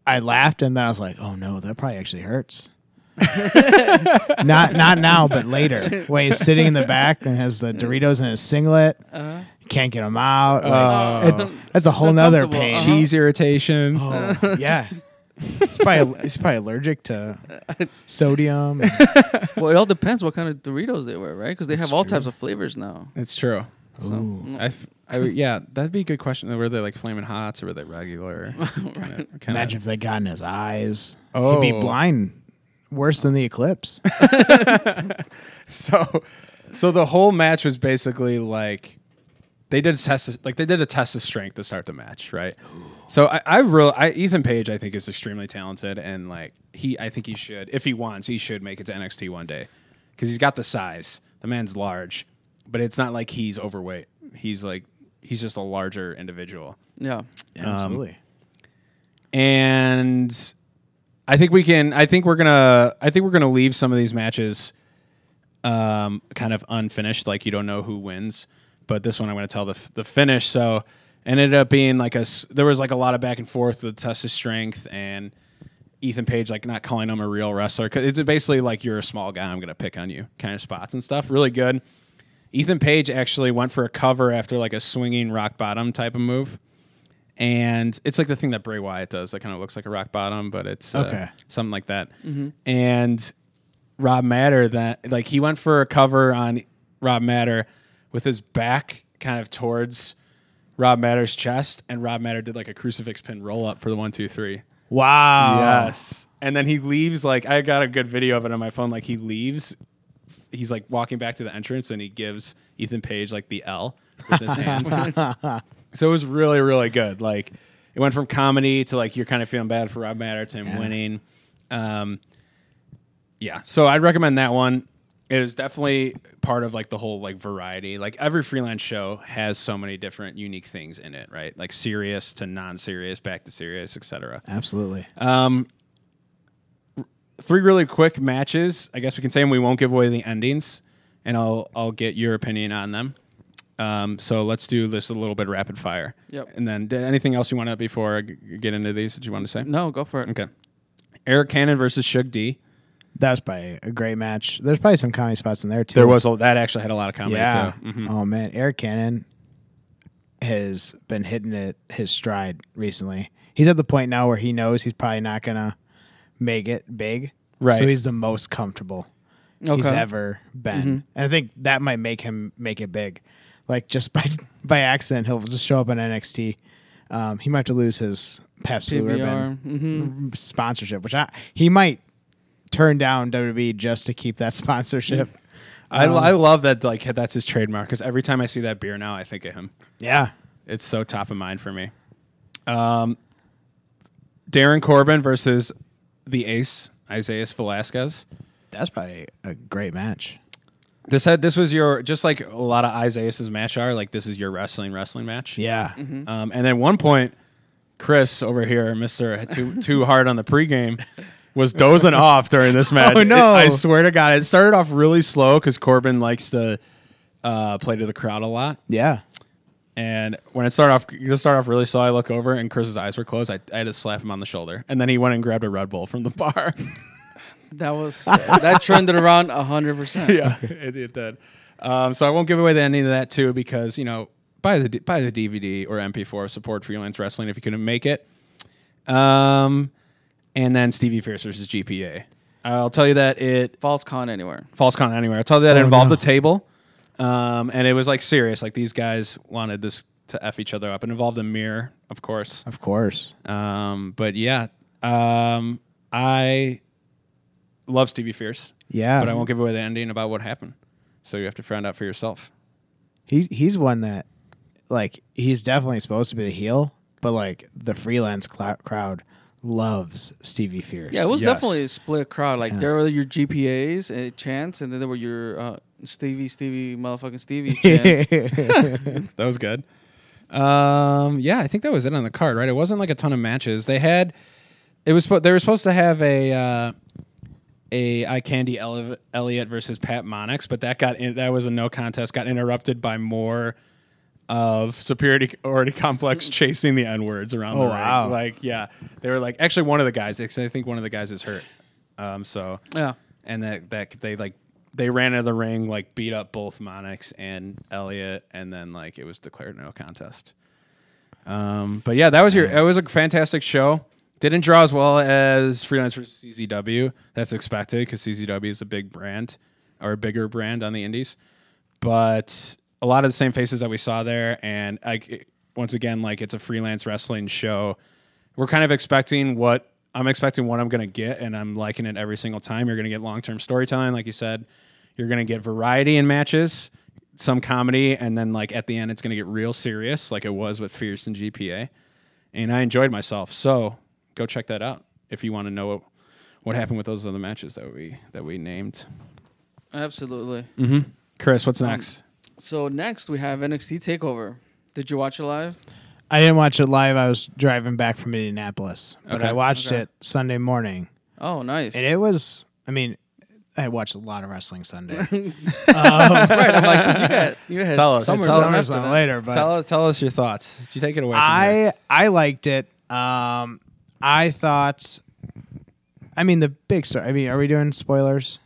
I laughed and then I was like, "Oh no, that probably actually hurts." not not now, but later. When he's sitting in the back and has the Doritos in his singlet, Uh-huh. can't get them out. Like, Oh. it- that's a whole nother uncomfortable. pain. Uh-huh. Cheese irritation. Oh, yeah. He's probably he's probably allergic to sodium. and- Well, it all depends what kind of Doritos they were, right? Because they have all types of flavors now. It's true. So, Ooh. mm, I, f- I w- yeah, that'd be a good question. Were they like flaming hots or were they regular? Kinda, kinda- Imagine if they got in his eyes. Oh. He'd be blind worse than the eclipse. So, so the whole match was basically like they did a test, of- like they did a test of strength to start the match, right? So I, I really, I, Ethan Page, I think is extremely talented, and like he, I think he should, if he wants, he should make it to NXT one day because he's got the size. The man's large, but it's not like he's overweight. He's like he's just a larger individual. yeah. Absolutely. Um, and I think we can. I think we're gonna. I think we're gonna leave some of these matches, um, kind of unfinished. Like you don't know who wins, but this one I'm gonna tell the the finish. So ended up being like a. there was like a lot of back and forth with the test his strength and Ethan Page like not calling him a real wrestler. Cause it's basically like you're a small guy I'm gonna pick on you kind of spots and stuff really good. Ethan Page actually went for a cover after like a swinging rock bottom type of move. And it's like the thing that Bray Wyatt does that kind of looks like a rock bottom, but it's uh, Okay. something like that. And Rob Matter that like he went for a cover on Rob Matter with his back kind of towards Rob Matter's chest, and Rob Matter did like a crucifix pin roll up for the one two three. Wow. Yes. And then he leaves like I got a good video of it on my phone. Like he leaves, he's like walking back to the entrance and he gives Ethan Page like the L with his hand. so it was really, really good. Like it went from comedy to like you're kind of feeling bad for Rob Matter to him winning. Um yeah. So I'd recommend that one. It was definitely part of like the whole like variety. Like every freelance show has so many different unique things in it, right? Like serious to non-serious, back to serious, etc Absolutely. Um, three really quick matches. I guess we can say, and we won't give away the endings, and I'll I'll get your opinion on them. Um, so let's do this a little bit rapid fire. Yep. And then d- anything else you want to before I g- get into these that you want to say? No, go for it. Okay. Eric Cannon versus Shug D. that was probably a great match. There's probably some comedy spots in there too. There was a, that actually had a lot of comedy yeah. too. Mhm. Oh man, Eric Cannon has been hitting it his stride recently. He's at the point now where he knows he's probably not gonna make it big. Right. So he's the most comfortable he's ever been. And I think that might make him make it big. Like just by by accident, he'll just show up on NXT. Um, he might have to lose his Pabst Blue Ribbon PBR. hmm sponsorship, which I, he might turn down WWE just to keep that sponsorship. I, I love that like that's his trademark because every time I see that beer now, I think of him. Yeah. It's so top of mind for me. Um, Darren Corbin versus the Ace Isaiah Velasquez. That's probably a great match. This had this was your just like a lot of Isaiah's match are like this is your wrestling wrestling match. Yeah. Um, and then one point, Chris over here, Mister too too hard on the pregame, was dozing off during this match. Oh, no. It- I swear to God, it started off really slow because Corbin likes to uh, play to the crowd a lot. Yeah. And when it started off, you just start off really slow. I look over and Chris's eyes were closed. I, I had to slap him on the shoulder, and then he went and grabbed a Red Bull from the bar. That was that trended around hundred percent. yeah, it, it did. Um, so I won't give away the ending of that too because you know buy the buy the DVD or MP4 support freelance wrestling if you couldn't make it. Um, and then Stevie Fierce versus GPA. I'll tell you that it False con anywhere. false con anywhere. I'll tell you that it Oh, involved no. the table, um, and it was like serious. Like these guys wanted this to f each other up. It involved a mirror, of course. Of course. Um, but yeah, um, I love Stevie Fierce, Yeah. but I won't give away the ending about what happened. So you have to find out for yourself. He he's one that like he's definitely supposed to be the heel, but like the freelance clou- crowd loves Stevie Fierce. Yeah, it was Yes. definitely a split crowd. Like Yeah. there were your GPAs and chants, and then there were your uh, Stevie, Stevie, motherfucking Stevie chants. That was good. Um, yeah, I think that was it on the card, right? It wasn't like a ton of matches. They had it was they were supposed to have a uh, a eye candy Elliott versus Pat Monix, but that got in, that was a no contest. Got interrupted by more of superiority complex chasing the n words around the Oh, ring. wow. Like yeah, they were like actually one of the guys. I think one of the guys is hurt. Um, so yeah. and that that they like they ran into the ring like beat up both Monix and Elliot, and then like it was declared no contest. Um, but yeah, that was your. It was a fantastic show. Didn't draw as well as Freelance versus CZW. That's expected because CZW is a big brand or a bigger brand on the indies. But a lot of the same faces that we saw there, and like once again, like it's a freelance wrestling show. We're kind of expecting what I'm expecting what I'm going to get, and I'm liking it every single time. You're going to get long term storytelling, like you said. You're going to get variety in matches, some comedy, and then like at the end, it's going to get real serious, like it was with Fierce and GPA. And I enjoyed myself. So go check that out if you want to know what, what happened with those other matches that we that we named. Absolutely. Chris, what's Um, next? So next we have NXT Takeover. Did you watch it live? I didn't watch it live. I was driving back from Indianapolis, but Okay. I watched Okay. it Sunday morning, Oh, nice. and it was. I mean, I watched a lot of wrestling Sunday. right. I'm like, 'cause you had you had Tell us. Summer Tell after SummerSlam that. later, but tell us tell us your thoughts. Did you take it away? From here? I I liked it. Um, I thought. I mean, the big story. I mean, are we doing spoilers?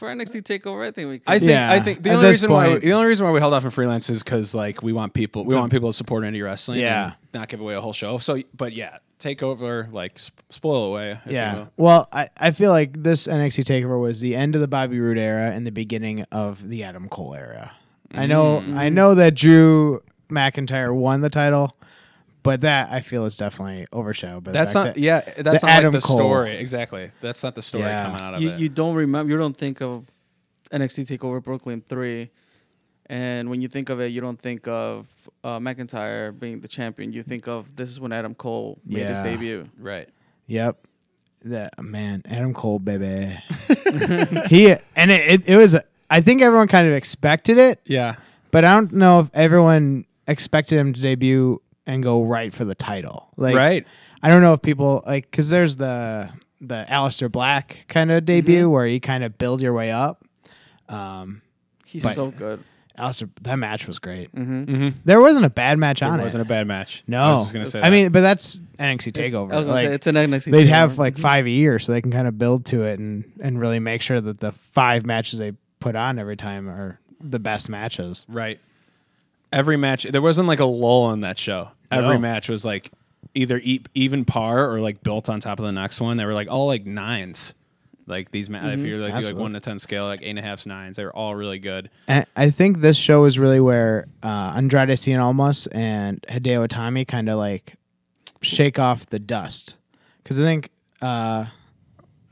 for NXT Takeover. I think we. Could. I think Yeah, I think the at only this reason why point- the only reason why we held off on freelance is because like we want people we To- want people to support indie wrestling. Yeah. and not give away a whole show. So, but yeah, take over like sp- spoil away. if you Yeah. Well, I, I feel like this NXT Takeover was the end of the Bobby Roode era and the beginning of the Adam Cole era. I know I mm. know that Drew McIntyre won the title, but that I feel is definitely overshadowed. But that's not that- yeah. That's not Adam like the Cole. story exactly. That's not the story Yeah. coming out of you it. you don't remember. You don't think of NXT Takeover Brooklyn three, and when you think of it, you don't think of uh, McIntyre being the champion. You think of this is when Adam Cole made his debut. right. Yep. That man, Adam Cole, baby. he and it, it, it was. I think everyone kind of expected it, Yeah. but I don't know if everyone expected him to debut and go right for the title. Like, right. I don't know if people like because there's the the Aleister Black kind of debut Mm-hmm. where you kind of build your way up. Um, He's But- so good. Aleister, that match was great. Mm-hmm. There wasn't a bad match on It on wasn't a bad match. no, I was just gonna say. I that. mean, but that's NXT It's- Takeover. I was gonna Like, say it's an NXT. they'd takeover. have like five a year, so they can kind of build to it and and really make sure that the five matches they put on every time are the best matches. Right. Every match, there wasn't like a lull in that show. Every No. match was like either e- even par or like built on top of the next one. They were like all like nines. Like these, ma- if you're like do, like Absolutely. one to ten scale, like eight and a half's nines, they were all really good. And I think this show is really where uh, Andrade Cien Almas and Hideo Itami kind of like shake off the dust. Because I think uh,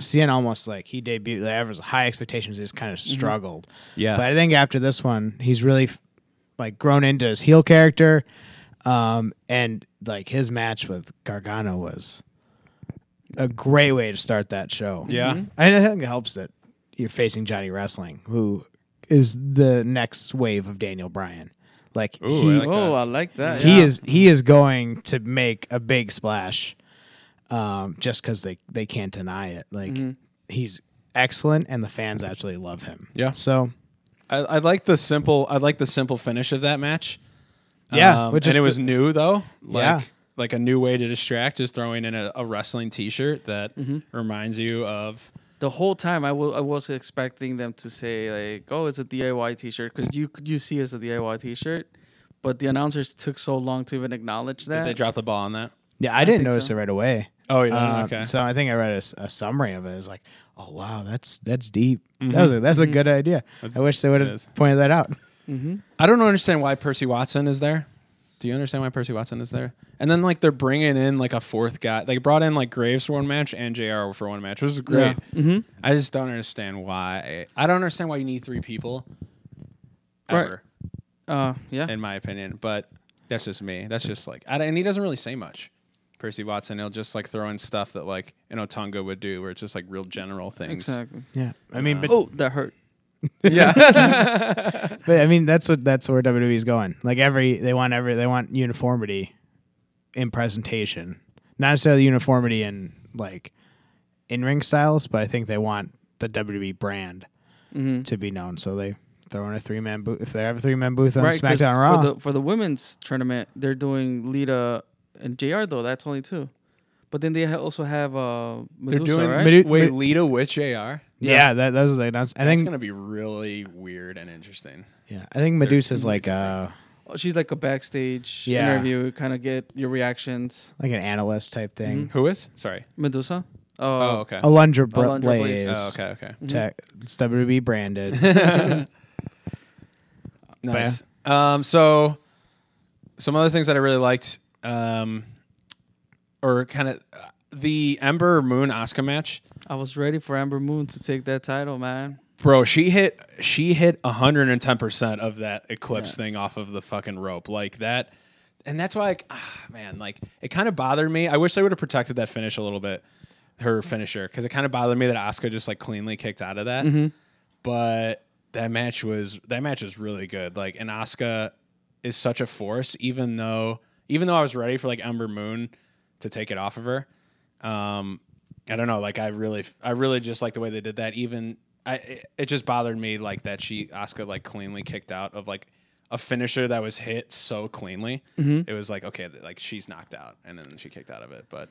Cien Almas like he debuted, there was high expectations, he's kind of struggled. Yeah, But I think after this one, he's really f- like grown into his heel character. Um, and like his match with Gargano was a great way to start that show. yeah, Mm-hmm. And I think it helps that you're facing Johnny Wrestling, who is the next wave of Daniel Bryan. Like Ooh, he, I like oh, that. I like that. he yeah. is he is going to make a big splash, um, just because they they can't deny it. Like Mm-hmm. he's excellent, and the fans actually love him. Yeah. So I, I like the simple. I like the simple finish of that match. yeah, Um, which and it was the- new though. Like, Yeah. like a new way to distract, is throwing in a, a wrestling T-shirt that reminds you of. the whole time I wa- I was expecting them to say like, "Oh, it's a DIY T-shirt," because you you see it's a DIY T-shirt, but the announcers took so long to even acknowledge Did that. they drop the ball on that? yeah. I didn't notice so. it right away. Oh, yeah. Uh, okay. So I think I read a summary of it. It's like, oh wow, that's that's deep. That was a, that's a good idea. I wish they would Mm-hmm. have pointed that out. I don't understand why Percy Watson is there. Do you understand why Percy Watson is there? And then like they're bringing in like a fourth guy. They brought in like Graves for one match and Jr. for one match, which is great. Mhm. I just don't understand why. I don't understand why you need three people. Right. Uh, yeah. in my opinion. But that's just me. That's just like, I, and he doesn't really say much. Percy Watson, he'll just like throw in stuff that like an Otunga would do, where it's just like real general things. Exactly. Yeah, I mean, but, Oh, that hurt. Yeah. but I mean that's what that's where WWE is going. Like every they want every they want uniformity in presentation, not necessarily uniformity in like in ring styles, but I think they want the WWE brand Mm-hmm. to be known. So they throw in a three man booth if they have a three man booth on Right, 'cause SmackDown Raw. for the for the women's tournament, they're doing Lita and Jr. Though that's only two, but then they ha- also have uh, They're doing right? Medu- wait, Lita with Jr. yeah, that those are the announced. I That's think gonna be really weird and interesting. yeah, I think Medusa's two like uh Oh, She's like a backstage Yeah. interview, kind of get your reactions. like an analyst type thing. Who is? Sorry. Medusa. Oh, Oh, okay. Alundra Bra- Alundra Blaze. Blaze. Oh, okay, okay. Tech, it's WWE branded. Nice. Um, so some other things that I really liked, um, or kind of uh, the Ember Moon Asuka match. I was ready for Ember Moon to take that title, man. Bro, she hit she hit 110% of that eclipse Yes. thing off of the fucking rope. Like that and that's why like, ah, man, like it kind of bothered me. I wish they would have protected that finish a little bit. Her finisher cuz it kind of bothered me that Asuka just like cleanly kicked out of that. But that match was that match was really good. Like and Asuka is such a force even though even though I was ready for like Ember Moon to take it off of her. Um I don't know, like I really I really just like the way they did that even I it, it just bothered me like that she Asuka like cleanly kicked out of like a finisher that was hit so cleanly. Mm-hmm. It was like okay, like she's knocked out, and then she kicked out of it. But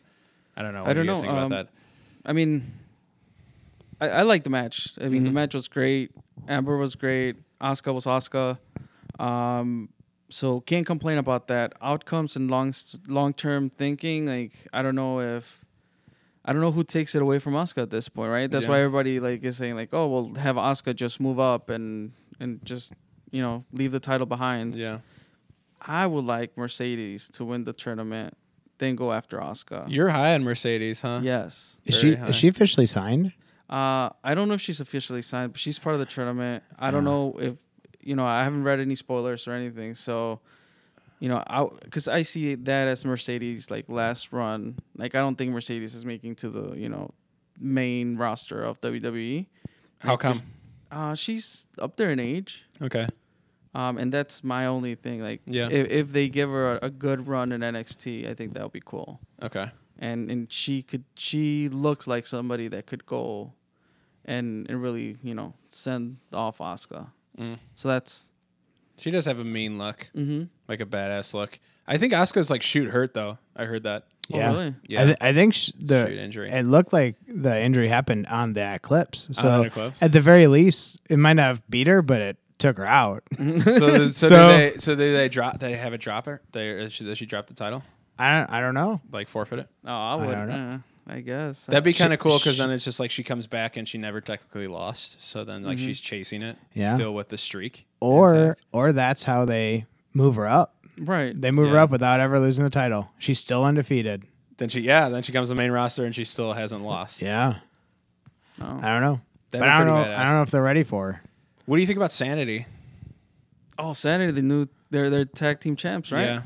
I don't know. What I do don't you know, think um, about that? I mean, I, I like the match. I mean, the Mhm. match was great. Ember was great. Asuka was Asuka. Um, so can't complain about that. Outcomes and long long term thinking, like I don't know if I don't know who takes it away from Asuka at this point, right? That's Yeah. why everybody like is saying like, oh, well, have Asuka just move up and and just you know leave the title behind. Yeah, I would like Mercedes to win the tournament, then go after Asuka. you're high on Mercedes, huh? Yes. Is Very she high. is she officially signed? Uh, I don't know if she's officially signed, but she's part of the tournament. I don't Uh. know if you know. I haven't read any spoilers or anything, so you know, I because I see that as Mercedes like last run. Like I don't think Mercedes is making to the you know main roster of WWE. How Like, come? Uh, she's up there in age. Okay. Um, and that's my only thing. Like, Yeah. if, if they give her a, a good run in NXT, I think that would be cool. Okay. And and she could she looks like somebody that could go, and and really you know send off Asuka. Mm. So that's She does have a mean look, mm-hmm. like a badass look. I think Asuka's like shoot hurt though. I heard that. Oh, yeah, really? Yeah. I, th- I think sh- shoot the injury. it looked like the injury happened on that clips. On So the clips? at the very least, it might not have beat her, but it took her out. so, so, So- did they, so did they drop? They have a dropper. They does she, does she drop the title? I don't I don't know. Like forfeit it? Oh, I would. don't uh, I guess That'd be kind of cool because then it's just like she comes back and she never technically lost. So then like Mhm. she's chasing it, Yeah. still with the streak. Or intact. or that's how they move her up. right. They move her up without ever losing the title. She's still undefeated. Then she yeah, then she comes to the main roster and she still hasn't lost. Yeah. Oh. I don't know. That'd but I don't know. pretty I don't know if they're ready for her. What do you think about Sanity? oh, Sanity, the new they're they're tag team champs, right? Yeah.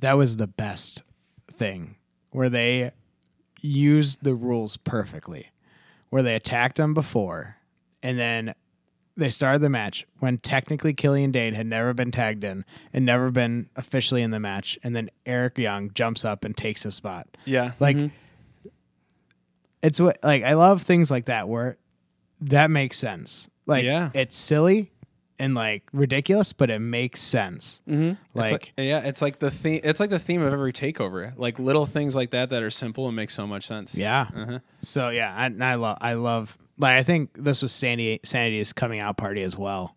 That was the best thing where they used the rules perfectly. Where they attacked them before and then they started the match when technically Killian Dain had never been tagged in and never been officially in the match and then Eric Young jumps up and takes a spot. Yeah. Like Mhm. it's what like I love things like that where that makes sense. Like Yeah. it's silly and like ridiculous, but it makes sense. Mm-hmm. It's Like, like, yeah, it's like the theme. It's like the theme of every takeover. Like little things like that that are simple and make so much sense. yeah. Uh-huh. So yeah, I, and I love I love like I think this was Sandy Sanity's coming out party as well.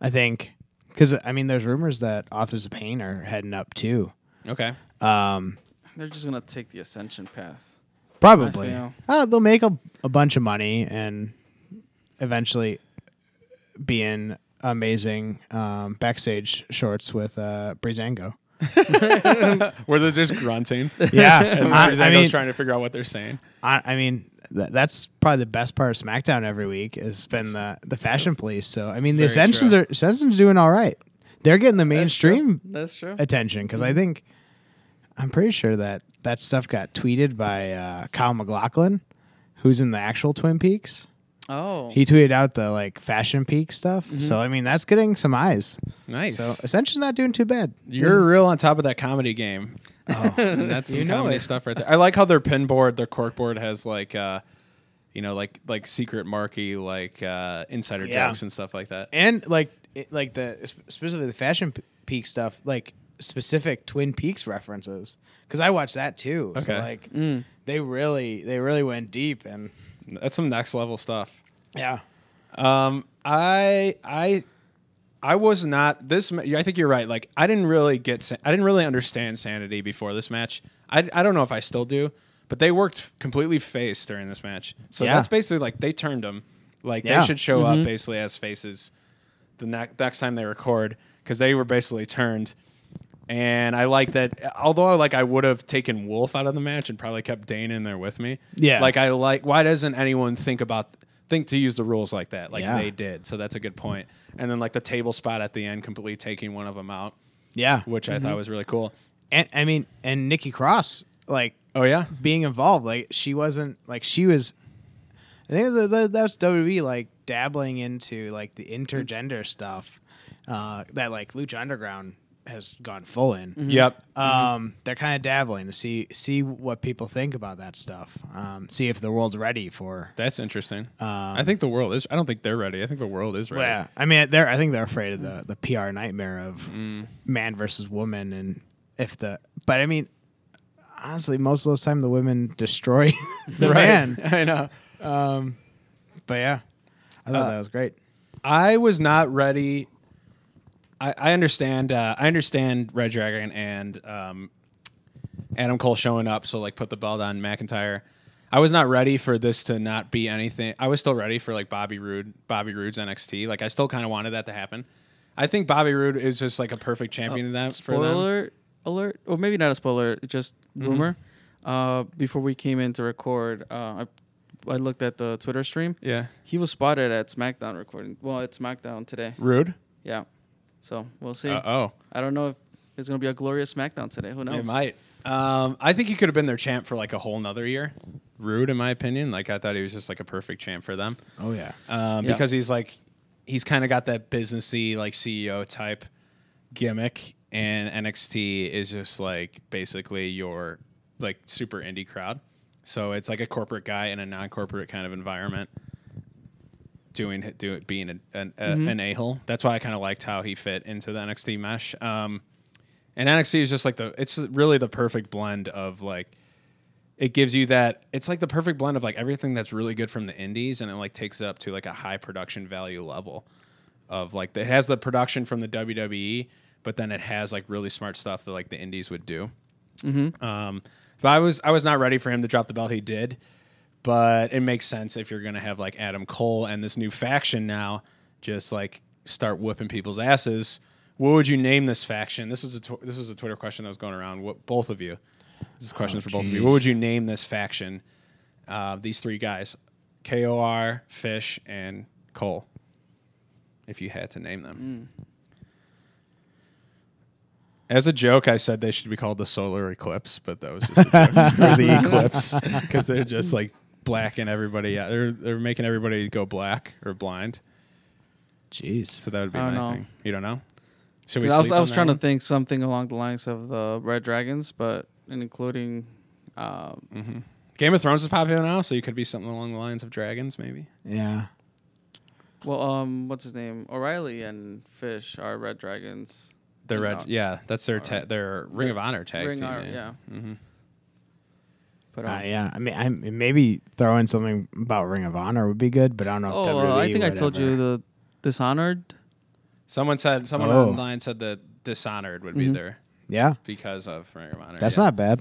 I think because I mean there's rumors that Authors of Pain are heading up too. Okay. Um, They're just gonna take the ascension path. probably feel. uh, they'll make a, a bunch of money and eventually be in amazing um, backstage shorts with uh, Breezango. Where they're just grunting. Yeah, And I, Breezango's I mean, trying to figure out what they're saying. I, I mean, th- that's probably the best part of SmackDown every week has been the the fashion police. So I mean, the It's very Ascensions true. are Ascensions doing all right. They're getting the mainstream That's true. attention because I think I'm pretty sure that that stuff got tweeted by uh, Kyle MacLachlan, who's in the actual Twin Peaks. Oh, He tweeted out the like fashion peak stuff. Mm-hmm. So I mean, that's getting some eyes. Nice. So Ascension's not doing too bad. You're real on top of that comedy game. Oh, And that's some You know comedy it. stuff right there. I like how their pin board, their cork board has like uh you know, like like secret marky like uh insider Yeah. jokes and stuff like that. and like it, like the specifically the fashion P- peak stuff, like specific Twin Peaks references. Because I watched that too. So Okay. like Mm. they really they really went deep and That's some next level stuff. yeah. Um, I I I was not this. I think you're right. Like I didn't really get. I didn't really understand sanity before this match. I I don't know if I still do, but they worked completely face during this match. So Yeah. that's basically like they turned them. Like Yeah. they should show up basically as faces the ne- next time they record because they were basically turned. And I like that. Although, like, I would have taken Wolf out of the match and probably kept Dain in there with me. Yeah. Like, I like. Why doesn't anyone think about think to use the rules like that? Like Yeah. they did. So that's a good point. And then like the table spot at the end, completely taking one of them out, Yeah. which I thought was really cool. And I mean, and Nikki Cross, like Oh yeah, being involved, like she wasn't like she was. I think that, that, that's WWE like dabbling into like the intergender stuff uh, that like Lucha Underground has gone full in. Yep. Um, they're kind of dabbling to see see what people think about that stuff. Um, see if the world's ready for. That's interesting. I think the world is. I don't think they're ready. I think the world is ready. Well, yeah, I mean, they're. I think they're afraid of the the PR nightmare of man versus woman, and if the. But I mean, honestly, most of those time the women destroy the Right. man. I know. Um, But yeah, I thought that was great. I was not ready. I, I understand. Uh, I understand Red Dragon and um, Adam Cole showing up. So like, put the belt on McIntyre. I was not ready for this to not be anything. I was still ready for like Bobby Roode, Bobby Roode's NXT. Like I still kind of wanted that to happen. I think Bobby Roode is just like a perfect champion in that for Spoiler them. alert, alert, or maybe not a spoiler, just Mm-hmm. rumor. Uh, before we came in to record, uh, I, I looked at the Twitter stream. Yeah, He was spotted at SmackDown recording. Well, it's SmackDown today. Roode. Yeah. So we'll see. Uh oh. I don't know if it's gonna be a glorious SmackDown today. Who knows? It might. Um, I think he could have been their champ for like a whole nother year. Roode, in my opinion. Like I thought he was just like a perfect champ for them. Oh yeah, um, Yeah. because he's like he's kind of got that businessy like CEO type gimmick, and NXT is just like basically your like super indie crowd. So it's like a corporate guy in a non-corporate kind of environment doing do it being a, an, a, an a-hole. That's why I kind of liked how he fit into the NXT mesh. Um, and NXT is just like the it's really the perfect blend of like it gives you that it's like the perfect blend of like everything that's really good from the indies and it like takes it up to like a high production value level of like it has the production from the WWE but then it has like really smart stuff that like the indies would do. Um, but I was I was not ready for him to drop the belt. He did, but it makes sense if you're gonna have like Adam Cole and this new faction now just like start whooping people's asses. What would you name this faction? This is a tw- this is a Twitter question that was going around. What both of you? This is a question for both of you. What would you name this faction? Uh, these three guys, KOR, Fish, and Cole. If you had to name them. As a joke, I said they should be called the solar eclipse, but that was just a joke. or the eclipse because they're just like blacking everybody out. They're they're making everybody go black or blind. jeez. So that would be I my don't know. thing. You don't know? Should we? I was, sleep I on was that trying one? to think something along the lines of the Red Dragons, but and including, uh, Game of Thrones is popular now, so you could be something along the lines of dragons, maybe. Yeah. well, um, what's his name? O'Reilly and Fish are Red Dragons. The Yeah. red, yeah, that's their ta- their Ring of Honor tag Ring team. Honor, yeah. yeah. But um, Uh, yeah, I mean, I maybe throw in something about Ring of Honor would be good, but I don't know if oh, WWE. uh, I think I told would you the Dishonored. Someone said someone Oh. online said that Dishonored would be Mhm. there Yeah, because of Ring of Honor. that's yeah. not bad.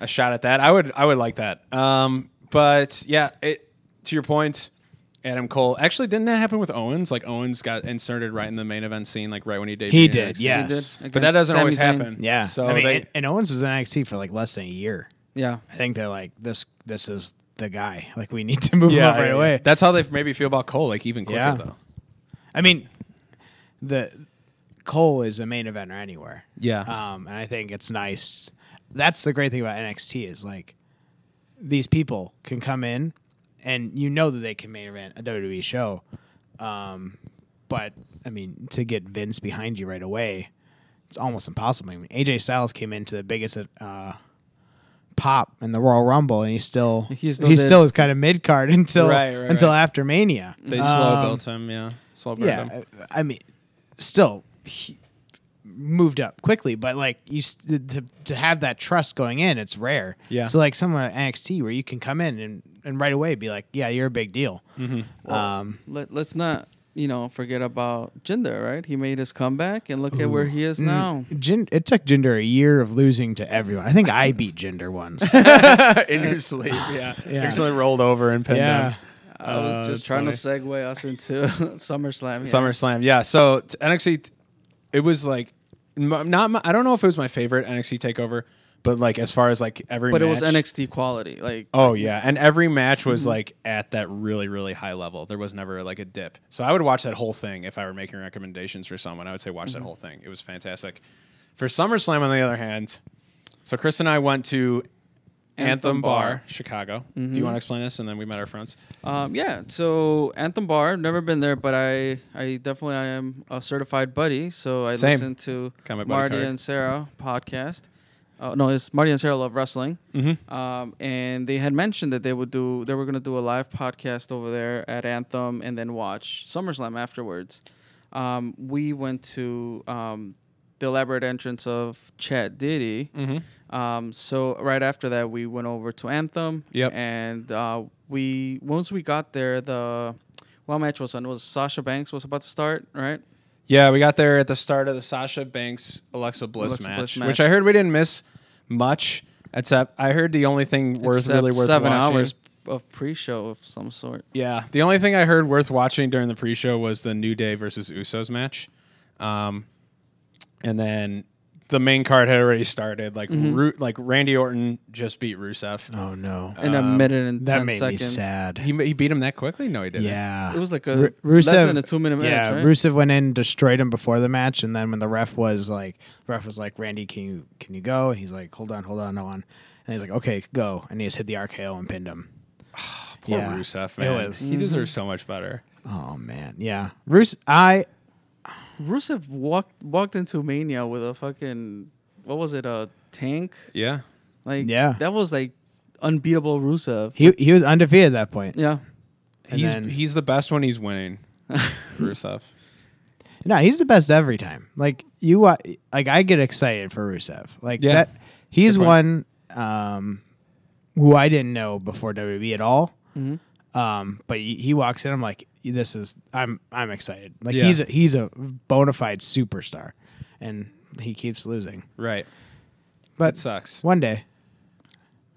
a shot at that. I would I would like that. Um, but yeah, it to your point, Adam Cole actually didn't that happen with Owens? Like Owens got inserted right in the main event scene, like right when he debuted. He did, NXT. yes. He did yeah. but that doesn't Sami always Zayn. happen. Yeah, So I mean, they, and, and Owens was in NXT for like less than a year. Yeah. I think they're like this. This is the guy. Like we need to move yeah, him up right yeah, away. yeah. That's how they maybe feel about Cole, like even quicker Yeah. though. I mean, the Cole is a main eventer anywhere. Yeah. Um, and I think it's nice. That's the great thing about NXT is like these people can come in, and you know that they can main event a WWE show. Um, but I mean, to get Vince behind you right away, it's almost impossible. I mean, AJ Styles came into the biggest uh, pop in the Royal Rumble, and he still He he still still, is kind of mid card until Right, right, until right. after Mania. They slow Um, built him, yeah. Slow built yeah, him. I I mean, still he moved up quickly, but like you s- to to have that trust going in, it's rare. Yeah. So like someone at NXT where you can come in and and right away be like, yeah, you're a big deal. Mm-hmm. Um, Let, let's not, you know, forget about Jinder, right? He made his comeback, and look at where he is now. Jin, it took Jinder a year of losing to everyone. I think I beat Jinder once. in your sleep, yeah. Yeah. Actually rolled over and pinned yeah. him. I was Uh, just trying funny. to segue us into SummerSlam. here. SummerSlam. Yeah. So t- NXT, it was like m- not. My, I don't know if it was my favorite NXT takeover, but like as far as like every. but it was match- NXT quality. Like, Oh yeah, and every match was Mm-hmm. like at that really really high level. There was never like a dip. So I would watch that whole thing if I were making recommendations for someone. I would say watch Mm-hmm. that whole thing. It was fantastic. For SummerSlam, on the other hand, so Chris and I went to Anthem Bar, Chicago. Do you want to explain this, and then we met our friends? Um, yeah, so Anthem Bar, never been there, but I, I definitely I am a certified buddy. So I Same. listen to Got my buddy Marty card. and Sarah podcast. Uh, no, it's Marty and Sarah love wrestling. Mm-hmm. Um, and they had mentioned that they would do they were going to do a live podcast over there at Anthem and then watch SummerSlam afterwards. Um, we went to um, the elaborate entrance of Chad Diddy. Mm-hmm. Um, so right after that, we went over to Anthem. Yep. And uh, we once we got there, the well match was on. It was Sasha Banks was about to start, right? Yeah, we got there at the start of the Sasha Banks Alexa Bliss, Alexa match, Bliss which. I heard we didn't miss much. Except I heard the only thing worth Except really worth seven watching. hours of pre-show of some sort. Yeah, the only thing I heard worth watching during the pre-show was the New Day versus Usos match, um, and then the main card had already started. Like, Mm-hmm. Ru- like Randy Orton just beat Rusev. Oh no, In a minute and that ten made seconds. me sad. He he beat him that quickly? No, he didn't. yeah, It was like a Ru- less Rusev- than a two-minute match. yeah, right? Rusev went in, destroyed him before the match, and then when the ref was like, ref was like, "Randy, can you can you go?" And he's like, "Hold on, hold on, no on." And he's like, "Okay, go." And he just hit the RKO and pinned him. Poor Yeah. Rusev, It man. was- He deserves so much better. Oh man, yeah, Rus. I Rusev walked walked into Mania with a fucking what was it a tank? Yeah. Like Yeah. that was like unbeatable Rusev. he he was undefeated at that point. Yeah. And he's then- he's the best when he's winning. Rusev. No, he's the best every time. Like you, wa- like I get excited for Rusev. Like Yeah. that, he's one um, who I didn't know before WWE at all. Mhm. Um, but he, he walks in, I'm like, this is I'm I'm excited. Like Yeah. he's a, he's a bona fide superstar, and he keeps losing. Right. But That sucks. one day,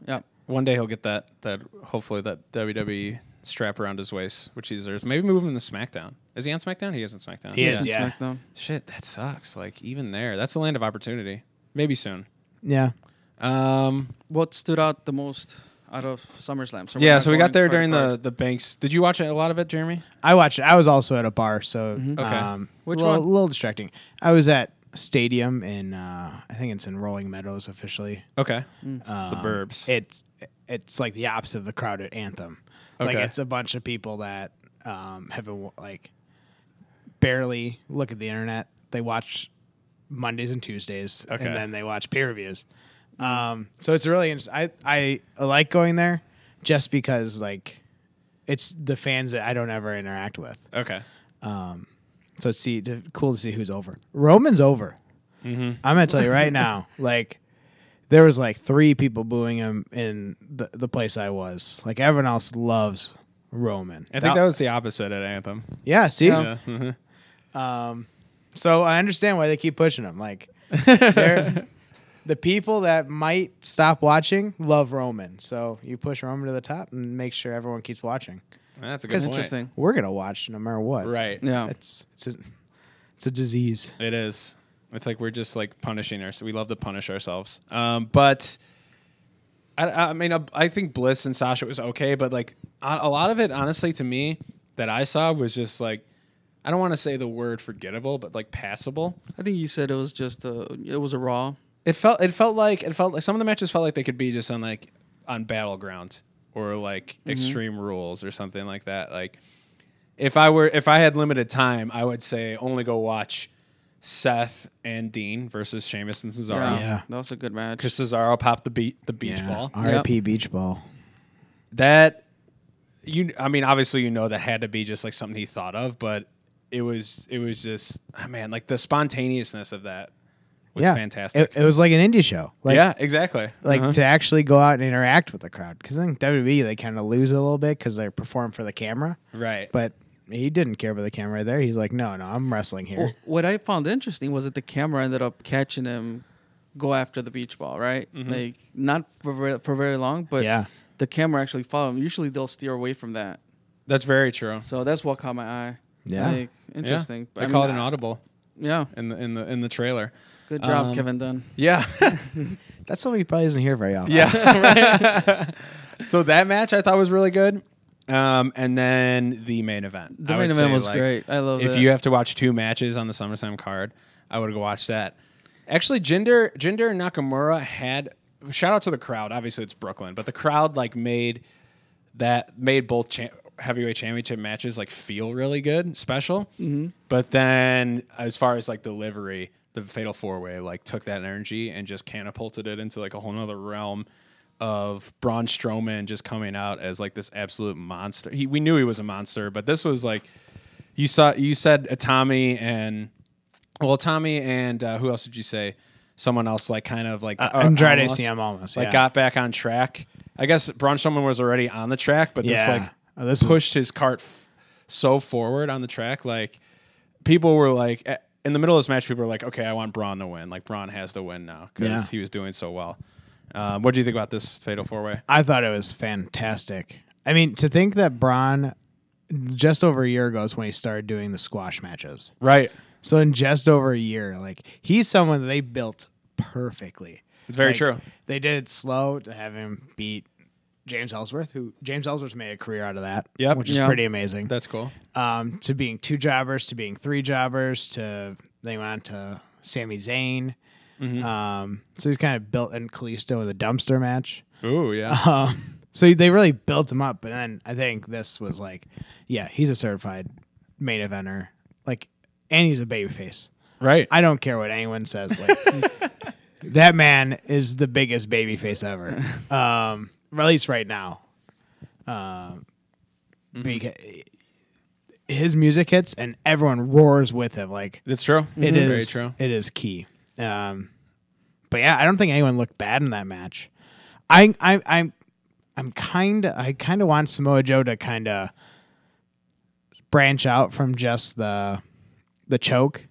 Yeah. One day he'll get that that hopefully that WWE strap around his waist, which he deserves. Maybe move him to SmackDown. Is he on SmackDown? He is on SmackDown. He is, Since yeah. SmackDown. Shit, that sucks. Like even there, that's a land of opportunity. Maybe soon. yeah, Um, What stood out the most out of SummerSlam? So we're yeah, not so we going got there card during to the the Banks. Did you watch a lot of it, Jeremy? I watched it. I was also at a bar, so Mhm. Okay. um, Which a little, one? A little distracting. I was at Stadium in uh, I think it's in Rolling Meadows officially. Okay. Mm. the Um, Burbs. It's it's like the opposite of the crowd at Anthem. Like Okay. it's a bunch of people that um, have been like barely look at the internet. They watch Mondays and Tuesdays, Okay. and then they watch pay-per-views. Um, so it's really interesting. I I like going there just because like it's the fans that I don't ever interact with. Okay. Um, So it's see to, cool to see who's over. Roman's over. Mm-hmm. I'm gonna tell you right now, like there was like three people booing him in the the place I was. Like everyone else loves Roman. I think that was the opposite at Anthem. yeah. See, Yeah. Yeah. mhm. so I understand why they keep pushing him. Like they're the people that might stop watching love Roman. So you push Roman to the top and make sure everyone keeps watching. That's a good point. Interesting. We're gonna watch no matter what. Right. Yeah. It's it's a it's a disease. It is. It's like we're just like punishing ourselves. We love to punish ourselves. Um, but I, I mean, uh, I think Bliss and Sasha was okay, but like a a lot of it, honestly, to me, that I saw was just like I don't want to say the word forgettable, but like passable. I think you said it was just a it was a Raw. It felt it felt like it felt like some of the matches felt like they could be just on like on battleground or like extreme rules or something like that. Like if I were if I had limited time, I would say only go watch Seth and Dean versus Sheamus and Cesaro. Yeah. Yeah. That was a good match. Because Cesaro popped the beat the beach Yeah. ball. R.I.P. Beach ball. That you I mean obviously you know that had to be just like something he thought of, but it was it was just ah, man like the spontaneousness of that was yeah, fantastic. It, it was like an indie show. Like, yeah, exactly. like Uh-huh. to actually go out and interact with the crowd. Because I think WWE they kind of lose a little bit because they perform for the camera. right. But he didn't care about the camera there. He's like, no, no, I'm wrestling here. Well, what I found interesting was that the camera ended up catching him go after the beach ball, right? Like not for very, for very long, but yeah, the camera actually followed him. Usually they'll steer away from that. That's very true. So that's what caught my eye. Yeah. Like, interesting. Yeah. I, mean, call it an audible Yeah. in the in the in the trailer. Good job, Um, Kevin Dunn. Yeah. that's something he probably doesn't hear very often. yeah. so that match I thought was really good. Um, and then the main event. The I main event say, was like, great. I love it. If that. you have to watch two matches on the SummerSlam card, I would go watch that. Actually, Jinder Jinder and Nakamura had shout out to the crowd. Obviously, it's Brooklyn, but the crowd like made that made both cha- heavyweight championship matches like feel really good, special. Mm-hmm. But then, as far as like delivery, the Fatal Four Way like took that energy and just catapulted it into like a whole nother realm of Braun Strowman just coming out as like this absolute monster. He we knew he was a monster, but this was like you saw you said Tommy and well Tommy and uh, who else did you say? Someone else like kind of like Uh, uh, Andrade Almas, Cien Almas, like yeah. got back on track. I guess Braun Strowman was already on the track, but this Yeah. like Oh, this is- pushed his cart f- so forward on the track. Like people were like in the middle of this match, people were like, "Okay, I want Braun to win. Like Braun has to win now because Yeah. he was doing so well." Um, what do you think about this fatal four way? I thought it was fantastic. I mean, to think that Braun just over a year ago is when he started doing the squash matches. Right. So in just over a year, like he's someone that they built perfectly. It's very Like, true. They did it slow to have him beat James Ellsworth, who James Ellsworth made a career out of that. Yep. which is Yeah. pretty amazing. That's cool. um, to being two jobbers, to being three jobbers, to they went on to Sami Zayn. Mm-hmm. Um, so he's kind of built in Kalisto with a dumpster match. Ooh, yeah. Um, so they really built him up, but then I think this was like, yeah, he's a certified main eventer, like, and he's a babyface. right. I don't care what anyone says. Like, that man is the biggest babyface ever, um, or at least right now. Um, because his music hits and everyone roars with him. Like That's true. it Very is, true. it is key. Um, but yeah, I don't think anyone looked bad in that match. I, I, I'm, I'm kind of, I kind of want Samoa Joe to kind of branch out from just the, the choke.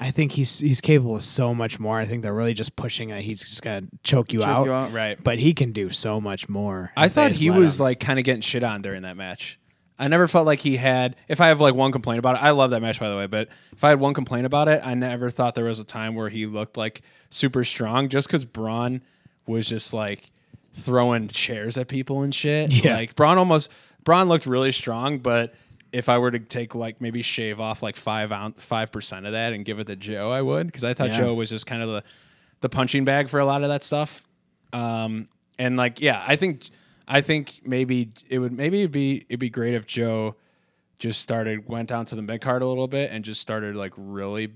I think he's he's capable of so much more. I think they're really just pushing that he's just gonna choke you, Choke out. you out. Right. But he can do so much more. I thought he was him. like kind of getting shit on during that match. I never felt like he had. If I have like one complaint about it, I love that match by the way. But if I had one complaint about it, I never thought there was a time where he looked like super strong. Just because Braun was just like throwing chairs at people and shit. Yeah. Like Braun almost Braun looked really strong, but if I were to take like maybe shave off like five ounce five percent of that and give it to Joe, I would because I thought Yeah. Joe was just kind of the the punching bag for a lot of that stuff. Um, and like, yeah, I think, I think maybe it would, maybe it'd be, it'd be great if Joe just started, went down to the mid card a little bit and just started like really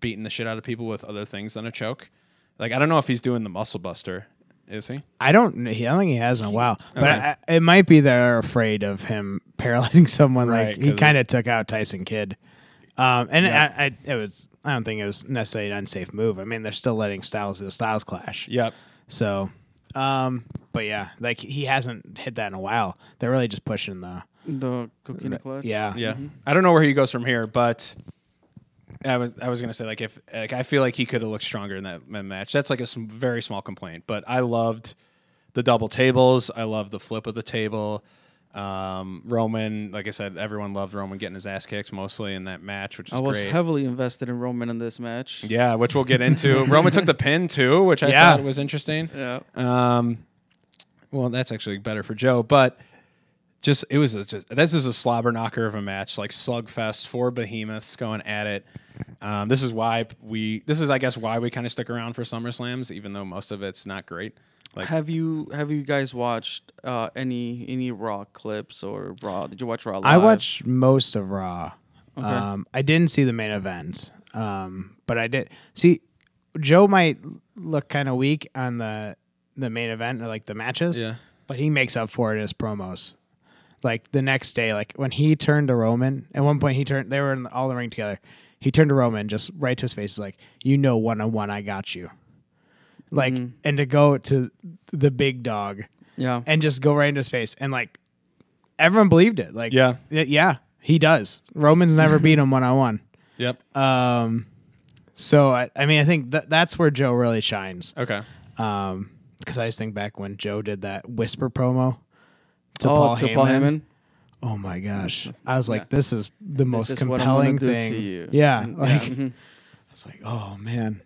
beating the shit out of people with other things than a choke. Like, I don't know if he's doing the muscle buster. Is he? I don't. He, I don't think he has in a while, but Okay. I, it might be they're afraid of him paralyzing someone. Right, like he kind of took out Tyson Kidd, um, and I, I, it was. I don't think it was necessarily an unsafe move. I mean, they're still letting Styles do a Styles clash. Yep. So, um, but yeah, like he hasn't hit that in a while. They're really just pushing the. The coquina clutch. Yeah, Yeah. I don't know where he goes from here, but I was I was gonna say like if like I feel like he could have looked stronger in that match. That's like a sm- very small complaint, but I loved the double tables. I loved the flip of the table. Um, Roman, like I said, everyone loved Roman getting his ass kicked mostly in that match, which is I was great. heavily invested in Roman in this match. yeah, which we'll get into. Roman took the pin too, which I Yeah. thought was interesting. Yeah. Um, well, that's actually better for Joe, but just it was a, just this is a slobber knocker of a match, like slugfest, four behemoths going at it. Um, this is why we, this is I guess why we kind of stick around for SummerSlams, even though most of it's not great. Like, have you have you guys watched uh, any any Raw clips or Raw? Did you watch Raw? Live? I watched most of Raw. Okay. Um, I didn't see the main event, um, but I did see. Joe might look kind of weak on the the main event or like the matches, Yeah. but he makes up for it in his promos. Like the next day, like when he turned to Roman, at one point he turned. They were in all the ring together. He turned to Roman, just right to his face, like you know, one on one, I got you. Like, Mhm. and to go to the big dog Yeah. and just go right into his face, and like everyone believed it. Like, Yeah. y- yeah, he does. Roman's never beat him one on one. Yep. Um, so I, I mean, I think that that's where Joe really shines. Okay. Um, because I just think back when Joe did that whisper promo to oh, Paul to Heyman. Paul Heyman. Oh my gosh, I was like, Yeah. this is the most is what I'm gonna compelling do to thing. you. Yeah, And- like yeah. mhm. it's like, oh man,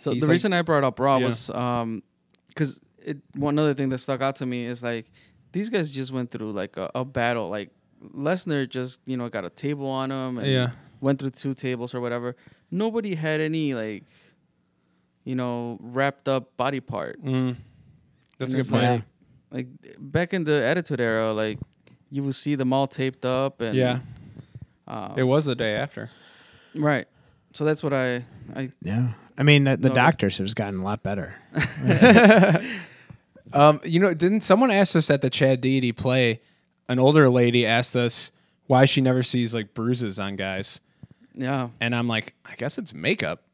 So He's the like- reason I brought up Raw Yeah. was um, because it one other thing that stuck out to me is like these guys just went through like a, a battle. Like Lesnar just you know got a table on him and Yeah. went through two tables or whatever. Nobody had any like you know, wrapped up body part. Mm. That's a good point. Like, like back in the Attitude Era, like you would see them all taped up and yeah, uh, it was the day after. right. So that's what I I Yeah. I mean, the, the doctors have gotten a lot better. Um, you know, didn't someone ask us at the Chad Deity play? An older lady asked us why she never sees like bruises on guys, yeah and I'm like, I guess it's makeup.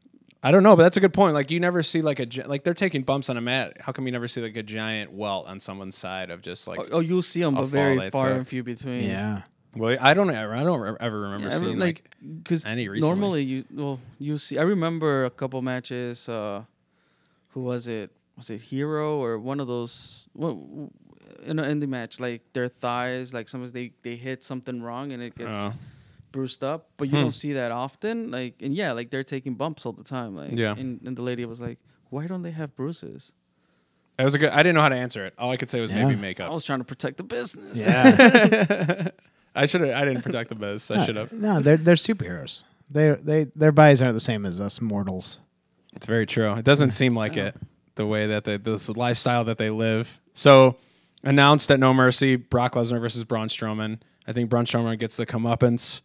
I don't know, but that's a good point. Like you never see like a gi- like they're taking bumps on a mat. How come you never see like a giant welt on someone's side of just like? oh, oh, you'll see them a but very fall they far took. and few between. Yeah. Well, I don't ever. I don't ever remember seeing like. because any recently. normally you well you see. I remember a couple matches. Uh, who was it? Was it Hero or one of those? What in an indie match, like their thighs, like sometimes they they hit something wrong and it gets Oh. Bruised up. But you Hmm. don't see that often. Like and yeah, like they're taking bumps all the time. Like Yeah. And, and the lady was like, "Why don't they have bruises?" It was a good. I didn't know how to answer it. All I could say was Yeah. maybe makeup. I was trying to protect the business. Yeah. I should have. I didn't protect the biz. I should have. no, they're they're superheroes. They they their bodies aren't the same as us mortals. It's very true. It doesn't seem like it the way that they this lifestyle that they live. So announced at No Mercy, Brock Lesnar versus Braun Strowman. I think Braun Strowman gets the comeuppance.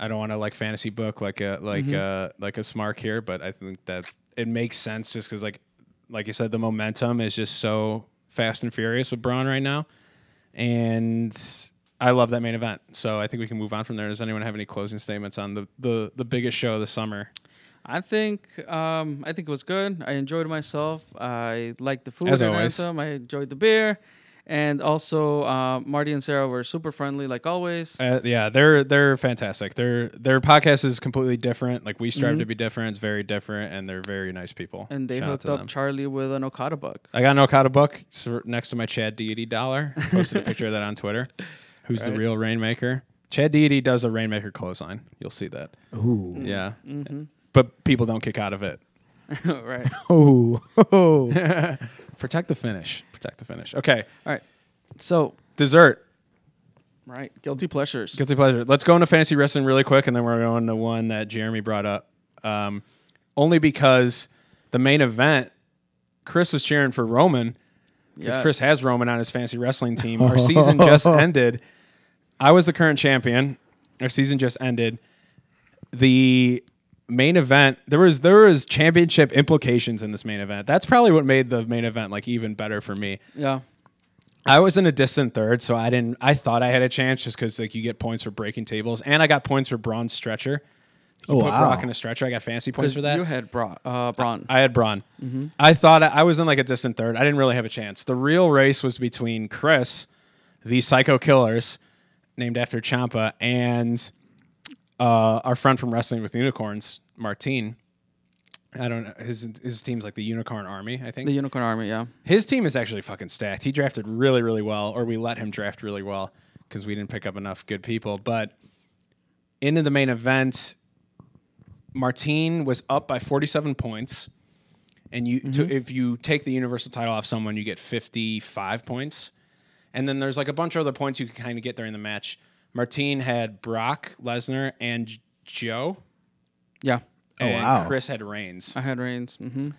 I don't want to like fantasy book like a like uh like a smart here, but I think that it makes sense just because like like you said, the momentum is just so fast and furious with Braun right now, and I love that main event. So I think we can move on from there. Does anyone have any closing statements on the the, the biggest show of the summer? I think um, I think it was good. I enjoyed myself. I liked the food As at always. Anthem. I enjoyed the beer, and also uh, Marty and Sarah were super friendly, like always. Uh, yeah, they're they're fantastic. Their their podcast is completely different. Like we strive to be different. It's very different, and they're very nice people. and they Shout hooked up them. Charlie with an Okada book. I got an Okada book next to my Chad Deity dollar. Posted a picture of that on Twitter. Who's the real Rainmaker? Chad Deity does a Rainmaker clothesline. You'll see that. Ooh. Yeah, Mm-hmm. but people don't kick out of it. right. Ooh. Oh. Protect the finish. Protect the finish. Okay, All right. So dessert. right, guilty pleasures. Guilty pleasure. Let's go into fantasy wrestling really quick, and then we're going to one that Jeremy brought up. Um, only because the main event, Chris was cheering for Roman because Yes. Chris has Roman on his fantasy wrestling team. Our season just ended. I was the current champion. Our season just ended. The main event there was there was championship implications in this main event. That's probably what made the main event like even better for me. Yeah. I was in a distant third, so I didn't. I thought I had a chance just because like you get points for breaking tables, and I got points for Braun stretcher. You Oh, put wow. Brock in a stretcher. I got fancy points for that. you had Bra- uh, Braun. I had Braun. I thought I, I was in like a distant third. I didn't really have a chance. The real race was between Chris, the Psycho Killers, named after Ciampa, and uh, our friend from Wrestling with Unicorns, Martine. I don't know. His his team's like the Unicorn Army, I think. the Unicorn Army. Yeah. His team is actually fucking stacked. He drafted really, really well, or we let him draft really well because we didn't pick up enough good people. But into the main event, Martine was up by 47 points. And you, to, if you take the universal title off someone, you get 55 points. And then there's like a bunch of other points you can kind of get during the match. Martine had Brock Lesnar and J- Joe, Yeah. and wow. Chris had Reigns. I had Reigns. hmm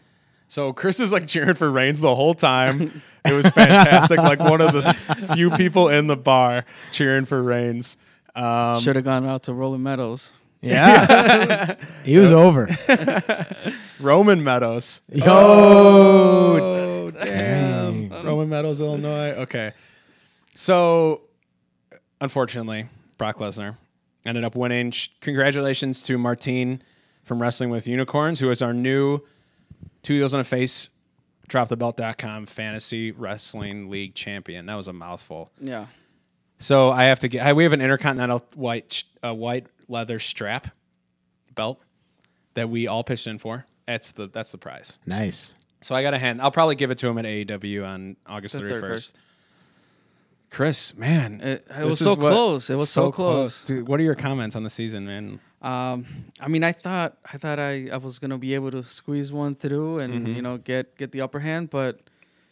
So Chris is like cheering for Reigns the whole time. It was fantastic. like one of the few people in the bar cheering for Reigns. Um, Should have gone out to Rolling Meadows. Yeah. he was over. Roman Meadows. Yo. Oh, damn! Roman Meadows, Illinois. Okay. So, unfortunately, Brock Lesnar ended up winning. Congratulations to Martine from Wrestling with Unicorns, who is our new Two Heels on a Face dropthebelt.com fantasy wrestling league champion. That was a mouthful. Yeah. So I have to get. We have an intercontinental white sh- uh, white leather strap belt that we all pitched in for. That's the that's the prize. Nice. So I got a hand. I'll probably give it to him at AAW on August The thirty 31st. first. Chris, man, It, it was so close. It was so, close. Dude, what are your comments on the season, man? Um, I mean, I thought I thought I, I was gonna be able to squeeze one through and Mm-hmm. you know get get the upper hand, but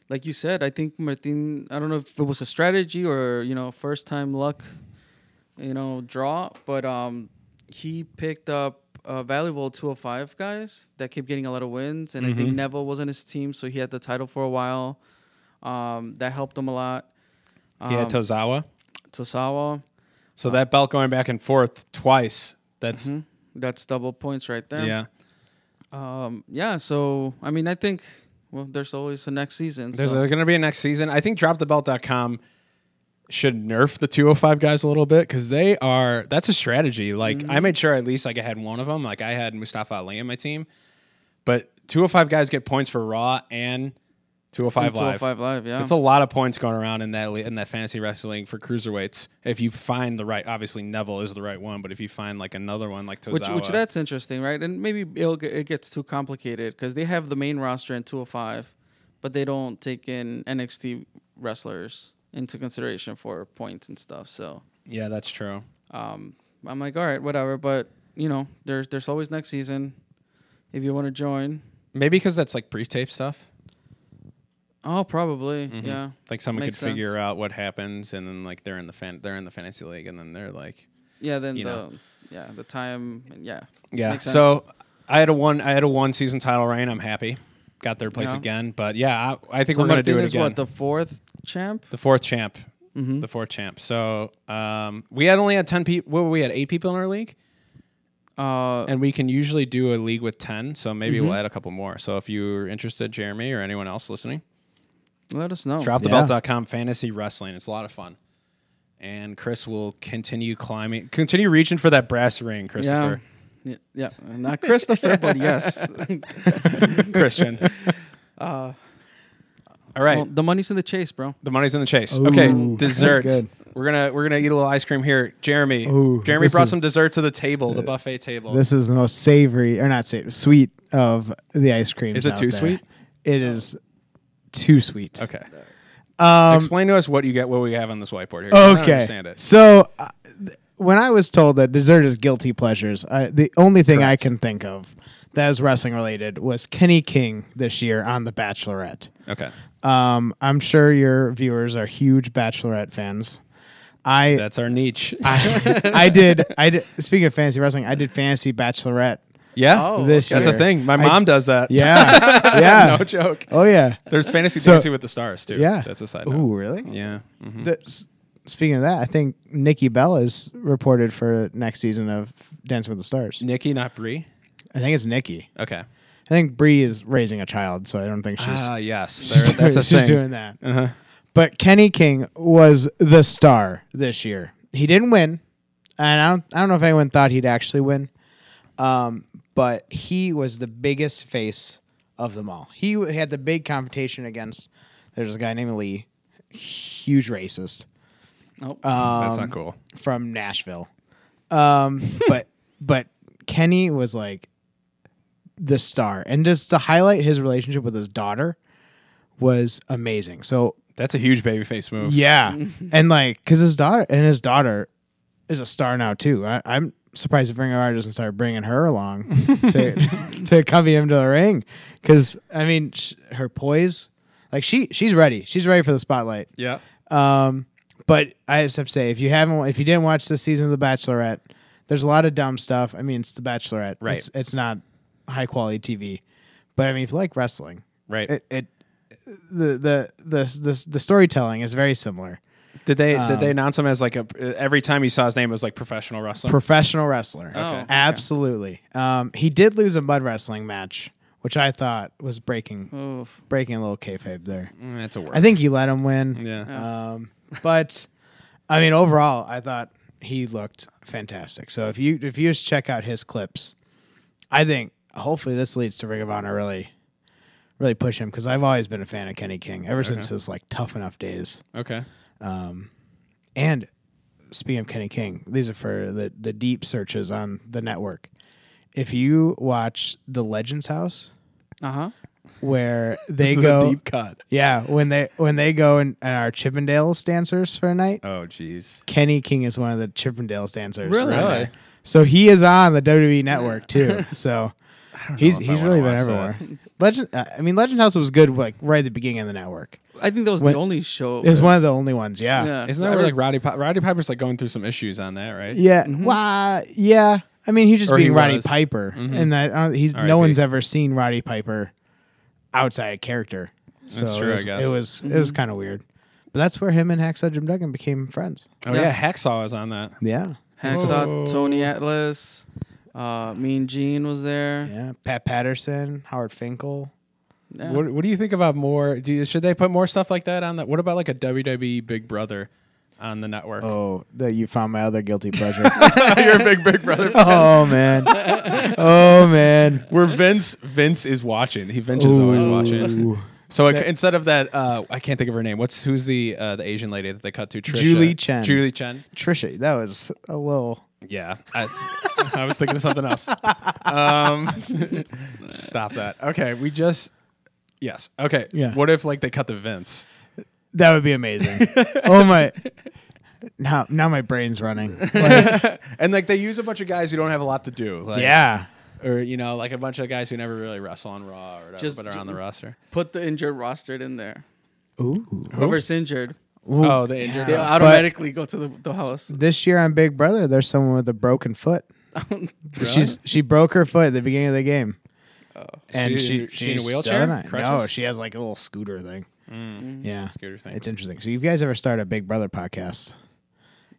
like you said, I think Martin. I don't know if it was a strategy or you know first time luck, you know draw, but um, he picked up uh, valuable 205 guys that kept getting a lot of wins, and I think Mhm. Neville was on his team, so he had the title for a while. Um, that helped him a lot. He had Um, Tozawa. Tosawa. So that belt going back and forth twice. That's Mhm. That's double points right there. yeah. Um, yeah. So I mean, I think well, there's always a next season. There's so. going to be a next season. I think dropthebelt.com should nerf the 205 guys a little bit because they are that's a strategy. Like Mm-hmm. I made sure at least like I had one of them. Like I had Mustafa Ali on my team, but 205 guys get points for Raw and 205 live. 205 live. Yeah. It's a lot of points going around in that in that fantasy wrestling for cruiserweights. If you find the right, obviously Neville is the right one, but if you find like another one like Tozawa, which which that's interesting, right? And maybe it'll, get- it gets too complicated because they have the main roster in 205, but they don't take in NXT wrestlers into consideration for points and stuff. So yeah, that's true. um, I'm like, all right, whatever. But you know, there's there's always next season if you want to join. Maybe because that's like pre-tape stuff. Oh, probably, Mhm. yeah. Like someone Makes could figure out what happens, and then like they're in the fan, they're in the fantasy league, and then they're like, Yeah, then the know. yeah the time yeah yeah. Sense. So I had a one, I had a one season title reign. I'm happy, got third place Yeah. again. But yeah, I, I think so we're gonna do it is again. what the fourth champ. the fourth champ, Mm-hmm. the fourth champ. So um, we had only had ten people. Were we had eight people in our league, Uh, and we can usually do a league with ten. So maybe we'll Mhm. add a couple more. So if you're interested, Jeremy or anyone else listening, let us know. dropthebelt.com fantasy wrestling. It's a lot of fun. And Chris will continue climbing, continue reaching for that brass ring, Christopher. Yeah, yeah, not Christopher, but yes. Christian. Uh, All right. well, the money's in the chase, bro. the money's in the chase. Ooh, okay, that's desserts. good. We're gonna we're gonna eat a little ice cream here. Jeremy. Ooh, Jeremy this brought is- some dessert to the table, the buffet table. This is the most savory, or not savory, sweet of the ice creams. Is it out too there. sweet? It is too sweet. okay. Um, Explain to us what you get what we have on this whiteboard here. I don't okay. understand it. So uh, th- when I was told that dessert is guilty pleasures, I, the only thing I can think of that was wrestling related was Kenny King this year on The Bachelorette. Okay. Um, I'm sure your viewers are huge Bachelorette fans. I That's our niche. I, I did I did speaking of fantasy wrestling, I did fantasy Bachelorette. Yeah. Oh, This That's a thing. My I- mom does that. Yeah, yeah. no joke. Oh yeah. There's fantasy So- dancing with the stars too. Yeah. That's a side note. Ooh, really? Yeah. mhm. The- speaking of that, I think Nikki Bella is reported for next season of Dancing with the Stars. Nikki, not Brie. I think it's Nikki. Okay. I think Brie is raising a child, so I don't think she's Ah, yes. she's, There- that's a she's thing. doing that. uh-huh. But Kenny King was the star this year. He didn't win, and I don't I don't know if anyone thought he'd actually win. Um, but he was the biggest face of them all. He had the big confrontation against. There's a guy named Lee, huge racist. Oh, Um, That's not cool. from Nashville. Um, but but Kenny was like the star, and just to highlight his relationship with his daughter was amazing. So That's a huge babyface move. yeah, and like because his daughter and his daughter is a star now too. I, I'm surprised if Ring of Honor doesn't start bringing her along to to accompany him to the ring because I mean sh- her poise, like she she's ready. She's ready for the spotlight. Yeah. Um, but I just have to say, if you haven't, if you didn't watch this season of The Bachelorette, there's a lot of dumb stuff. I mean, it's The Bachelorette, Right. It's, it's not high quality TV, but I mean, if you like wrestling, Right. it, it the, the the the the storytelling is very similar. Did they did um, they announce him as like a every time you saw his name it was like professional wrestler? Professional wrestler, Oh, okay. absolutely. Um, he did lose a mud wrestling match, which I thought was breaking oof. breaking a little kayfabe there. Mm, That's a word. I think he let him win. Yeah. Um, but I mean, overall, I thought he looked fantastic. So if you if you just check out his clips, I think hopefully this leads to Ring of Honor really, really push him because I've always been a fan of Kenny King ever since his like tough enough days. Okay. Um, and speaking of Kenny King, these are for the the deep searches on the network. If you watch the Legends House, Uh huh. where they This is go, a deep cut. yeah, when they when they go and, and are Chippendales dancers for a night, Oh jeez. Kenny King is one of the Chippendales dancers. Really? Really? So he is on the WWE network too. So he's he's really been watch everywhere. Legend, uh, I mean, Legend House was good like right at the beginning of the network. I think that was When- the only show. It was one of the only ones. Yeah, Yeah. Isn't that where like Roddy Pi- Roddy Piper's like going through some issues on that, right? yeah, Mhm. Well, yeah. I mean, he's just Or he being Roddy was. Piper, Mhm. and that uh, he's R.I.P. no one's ever seen Roddy Piper outside of character. So That's true, It I was, guess. it was it was kind of weird, but that's where him and Hacksaw Jim Duggan became friends. Oh Yeah. yeah, Hacksaw was on that. Yeah, Hacksaw, Whoa. Tony Atlas, uh, Mean Gene was there. yeah. Pat Patterson, Howard Finkel. Yeah. What What do you think about more? Do you, should they put more stuff like that on that? What about like a WWE Big Brother on the network? Oh, that you found my other guilty pleasure. You're a Big Big Brother. Fan. oh man, oh man. Where Vince Vince is watching. He Vince is always watching. Ooh. So like, instead of that, uh, I can't think of her name. What's who's the uh, the Asian lady that they cut to? Trisha. Julie Chen. Julie Chen. Trisha, that was a little. Yeah, I, I was thinking of something else. Um, stop that. Okay, we just yes. Okay. Yeah. What if like they cut the Vince? That would be amazing. oh my. Now, now my brain's running. Like, And like they use a bunch of guys who don't have a lot to do. Like, yeah. Or you know, like a bunch of guys who never really wrestle on Raw or whatever, Just- but are on just- the roster. Put the injured rostered in there. Ooh. Whoever's injured, Oh, the injured. they Yeah. roster. automatically go to the, the house. This year on Big Brother, there's someone with a broken foot. She's she broke her foot at the beginning of the game, oh. and She- she, she in a wheelchair? still No, she has like a little scooter thing. Yeah, Scooter thing. it's interesting. So, you guys ever start a Big Brother podcast?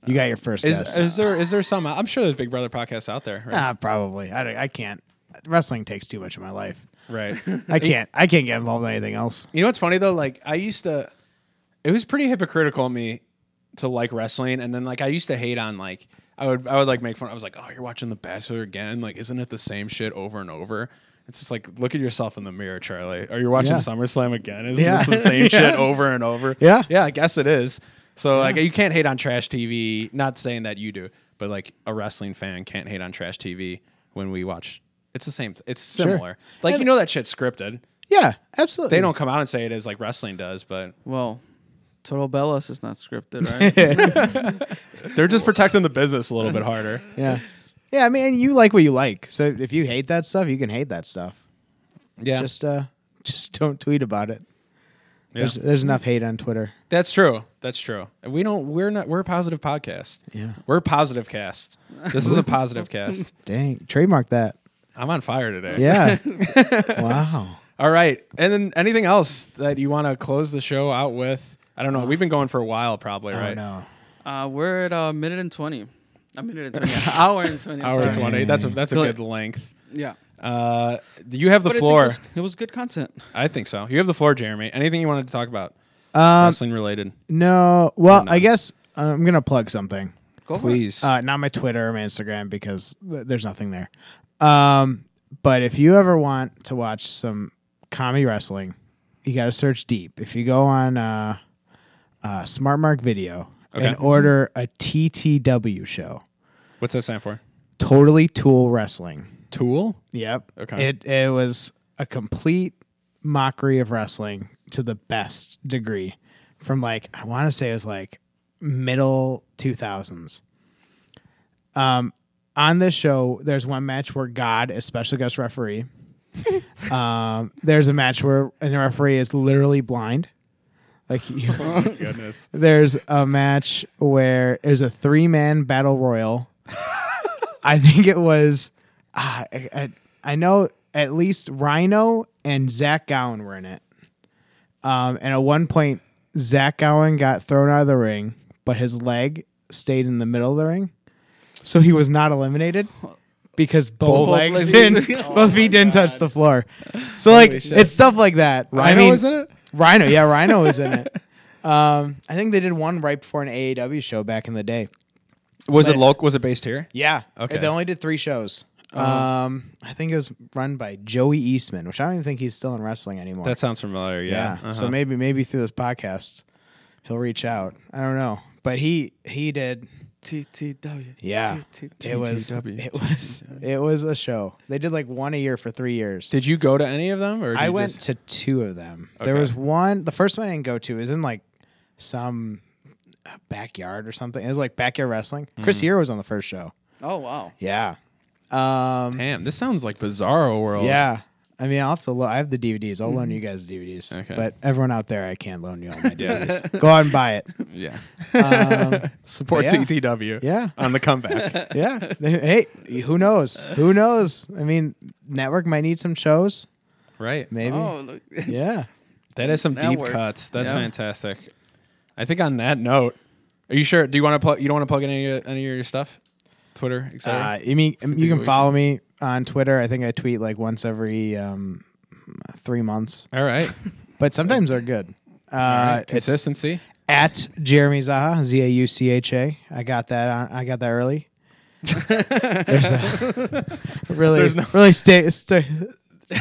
You got your first Is, guest. is there is there some? I'm sure there's Big Brother podcasts out there. Right. ah, probably. I, I can't. Wrestling takes too much of my life. right. I can't. I can't get involved in anything else. You know what's funny though? Like I used to, it was pretty hypocritical of me to like wrestling, and then like I used to hate on like I would I would like make fun. I was like, oh, you're watching The Bachelor again? Like, isn't it the same shit over and over? It's just like look at yourself in the mirror, Charlie. Are you watching Yeah. SummerSlam again? Isn't Yeah. this the same Yeah. shit over and over? Yeah. yeah, I guess it is. So like you can't hate on trash TV. Not saying that you do, but like a wrestling fan can't hate on trash TV when we watch. It's the same. It's similar. Like you know that shit's scripted. Yeah, absolutely. They don't come out and say it is like wrestling does, but Well, Total Bellas is not scripted, right? they're just protecting the business a little bit harder. Yeah. Yeah, I mean, you like what you like. So if you hate that stuff, you can hate that stuff. Yeah, Just uh just don't tweet about it. yeah. There's there's enough hate on Twitter. that's true. That's true. We don't. We're not. We're a positive podcast. Yeah. We're a positive cast. This is a positive cast. Dang, trademark that. I'm on fire today. Yeah. wow. All right. And then anything else that you want to close the show out with? I don't know. We've been going for a while, probably, right? no. uh, we're at a minute and 20. A minute and 20. hour and 20. Hour sorry. twenty. That's a that's a good length. Yeah. Uh, you have the But I think floor. It was, it was good content. I think so. You have the floor, Jeremy. Anything you wanted to talk about? Um, Wrestling related, no. Well. I guess I'm gonna plug something. Go for it. please. Uh, not my Twitter or my Instagram because th- there's nothing there. Um, but if you ever want to watch some comedy wrestling, you got to search deep. If you go on uh, uh, Smart Mark Video Okay. and order a TTW show, What's that stand for? Totally Tool Wrestling. Tool. Yep. Okay. It it was a complete mockery of wrestling to the best degree. From like I want to say it was like middle two thousands. Um, on this show, there's one match where God is special guest referee. um, there's a match where a referee is literally blind. Like you, Goodness. there's a match where there's a three man battle royal. I think it was, ah, I, I, I know at least Rhino and Zach Gowen were in it. Um, and at one point, Zach Gowen got thrown out of the ring, but his leg stayed in the middle of the ring, so he was not eliminated because both, Both legs legs- didn't, both feet didn't touch the floor. So like, shit. it's stuff like that. Rhino I mean, was in it. Rhino, yeah, Rhino was in it. Um, I think they did one right before an AAW show back in the day. Was it local? Was it based here? Yeah, Okay. They only did three shows. Um, I think it was run by Joey Eastman, which I don't even think he's still in wrestling anymore. That sounds familiar. Yeah. yeah. Uh-huh. So maybe maybe through this podcast, he'll reach out. I don't know, but he he did. TTW. Yeah, TTW. it was it was it was a show. They did like one a year for three years. Did you go to any of them, or I went to two of them. There Okay. was one. The first one I didn't go to. It was in like some backyard or something. It was like backyard wrestling. Chris Mm-hmm. Hero was on the first show. Oh, wow. Yeah. Um, Damn, this sounds like Bizarro World. yeah. I mean, I'll also lo- I have the DVDs. I'll loan you guys the DVDs. Okay. But everyone out there, I can't loan you all my DVDs. Go out and buy it. Yeah. Um, Support Yeah. TTW. yeah, On the comeback. yeah. Hey, who knows? Who knows? I mean, network might need some shows. right. Maybe. Oh, look. Yeah. That is some deep cuts. That's Yeah. fantastic. I think on that note, are you sure? Do you want to plug? You don't want to plug in any, any of your stuff? Twitter, etc. Uh, you mean you can follow me on Twitter. I think I tweet like once every um, three months, All right. but sometimes they're good. Uh, All right. it's Consistency. at Jeremy Zaucha, Z A U C H A. I got that. On, I got that early. There's a really, really stake st-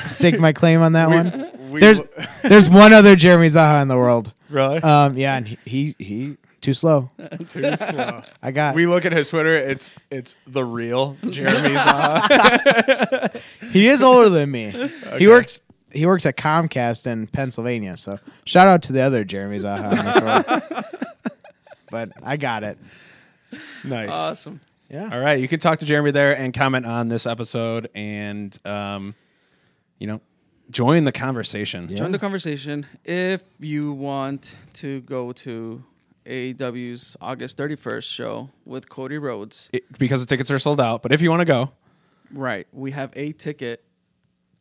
stake my claim on that one. We- There's there's one other Jeremy Zaucha in the world. really Um, yeah, and he he, he too slow. too slow. I got. We look at his Twitter. It's it's the real Jeremy Zaucha. he is older than me. He works. He works at Comcast in Pennsylvania. So shout out to the other Jeremy Zaucha. in this but I got it. nice. Awesome. Yeah. All right, you can talk to Jeremy there and comment on this episode, and um, you know, join the conversation. Yeah. Join the conversation. If you want to go to AAW's August 31st show with Cody Rhodes, It- because the tickets are sold out. But if you want to go, right, we have a ticket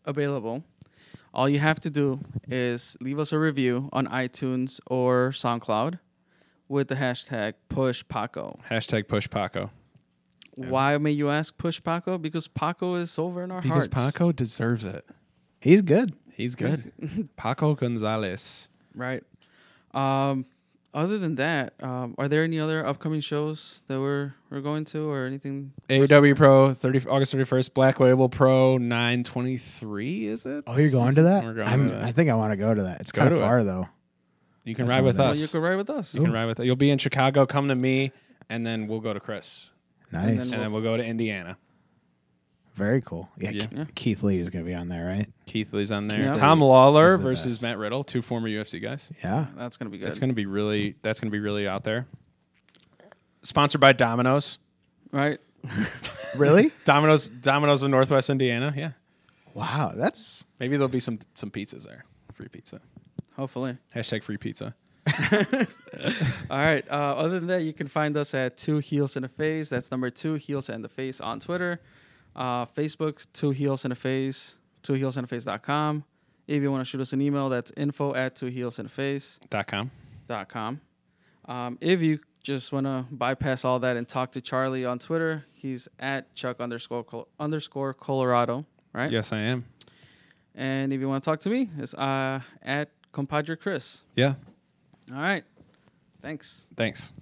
available. All you have to do is leave us a review on iTunes or SoundCloud with the hashtag push Paco. hashtag push Paco Why may you ask push Paco? Because Paco is over in our because hearts. Paco deserves it. He's good. He's good. Paco Gonzalez. Right. Um, other than that, um, are there any other upcoming shows that we're we're going to or anything? AAW Pro 30 August 31st. Black Label Pro 923. Is it? Oh, you're going to that? We're going I'm, to that. I think I want to go to that. It's Go kind to of it. far though. You can That ride with sounds Well, us. you can ride with us. You can ride with. You'll be in Chicago. Come to me, and then we'll go to Chris, Nice. then and then we'll go to Indiana. Very cool. Yeah, Yeah. Ke- Yeah. Keith Lee is going to be on there, right? Keith Lee's on there. Yeah. Tom Lawlor He's the versus best. Matt Riddle, two former UFC guys. Yeah. That's gonna be good. That's gonna be really. That's gonna be really out there. Sponsored by Domino's. right. Really? Domino's. Domino's of Northwest Indiana. Yeah. wow. That's Maybe there'll be some some pizzas there. Free pizza. Hopefully. Hashtag free pizza. All right. Uh, other than that, you can find us at Two Heels in a Face. That's number two Heels and the Face on Twitter, uh, Facebook Two Heels in a Face, Two Heels in a Face.com. If you want to shoot us an email, that's info at Two Heels in. Dot com. dot com. Um, if you just want to bypass all that and talk to Charlie on Twitter, he's at Chuck underscore Col- underscore Colorado, right? Yes, I am. And if you want to talk to me, it's uh, at compadre Chris. Yeah. All right. Thanks. Thanks.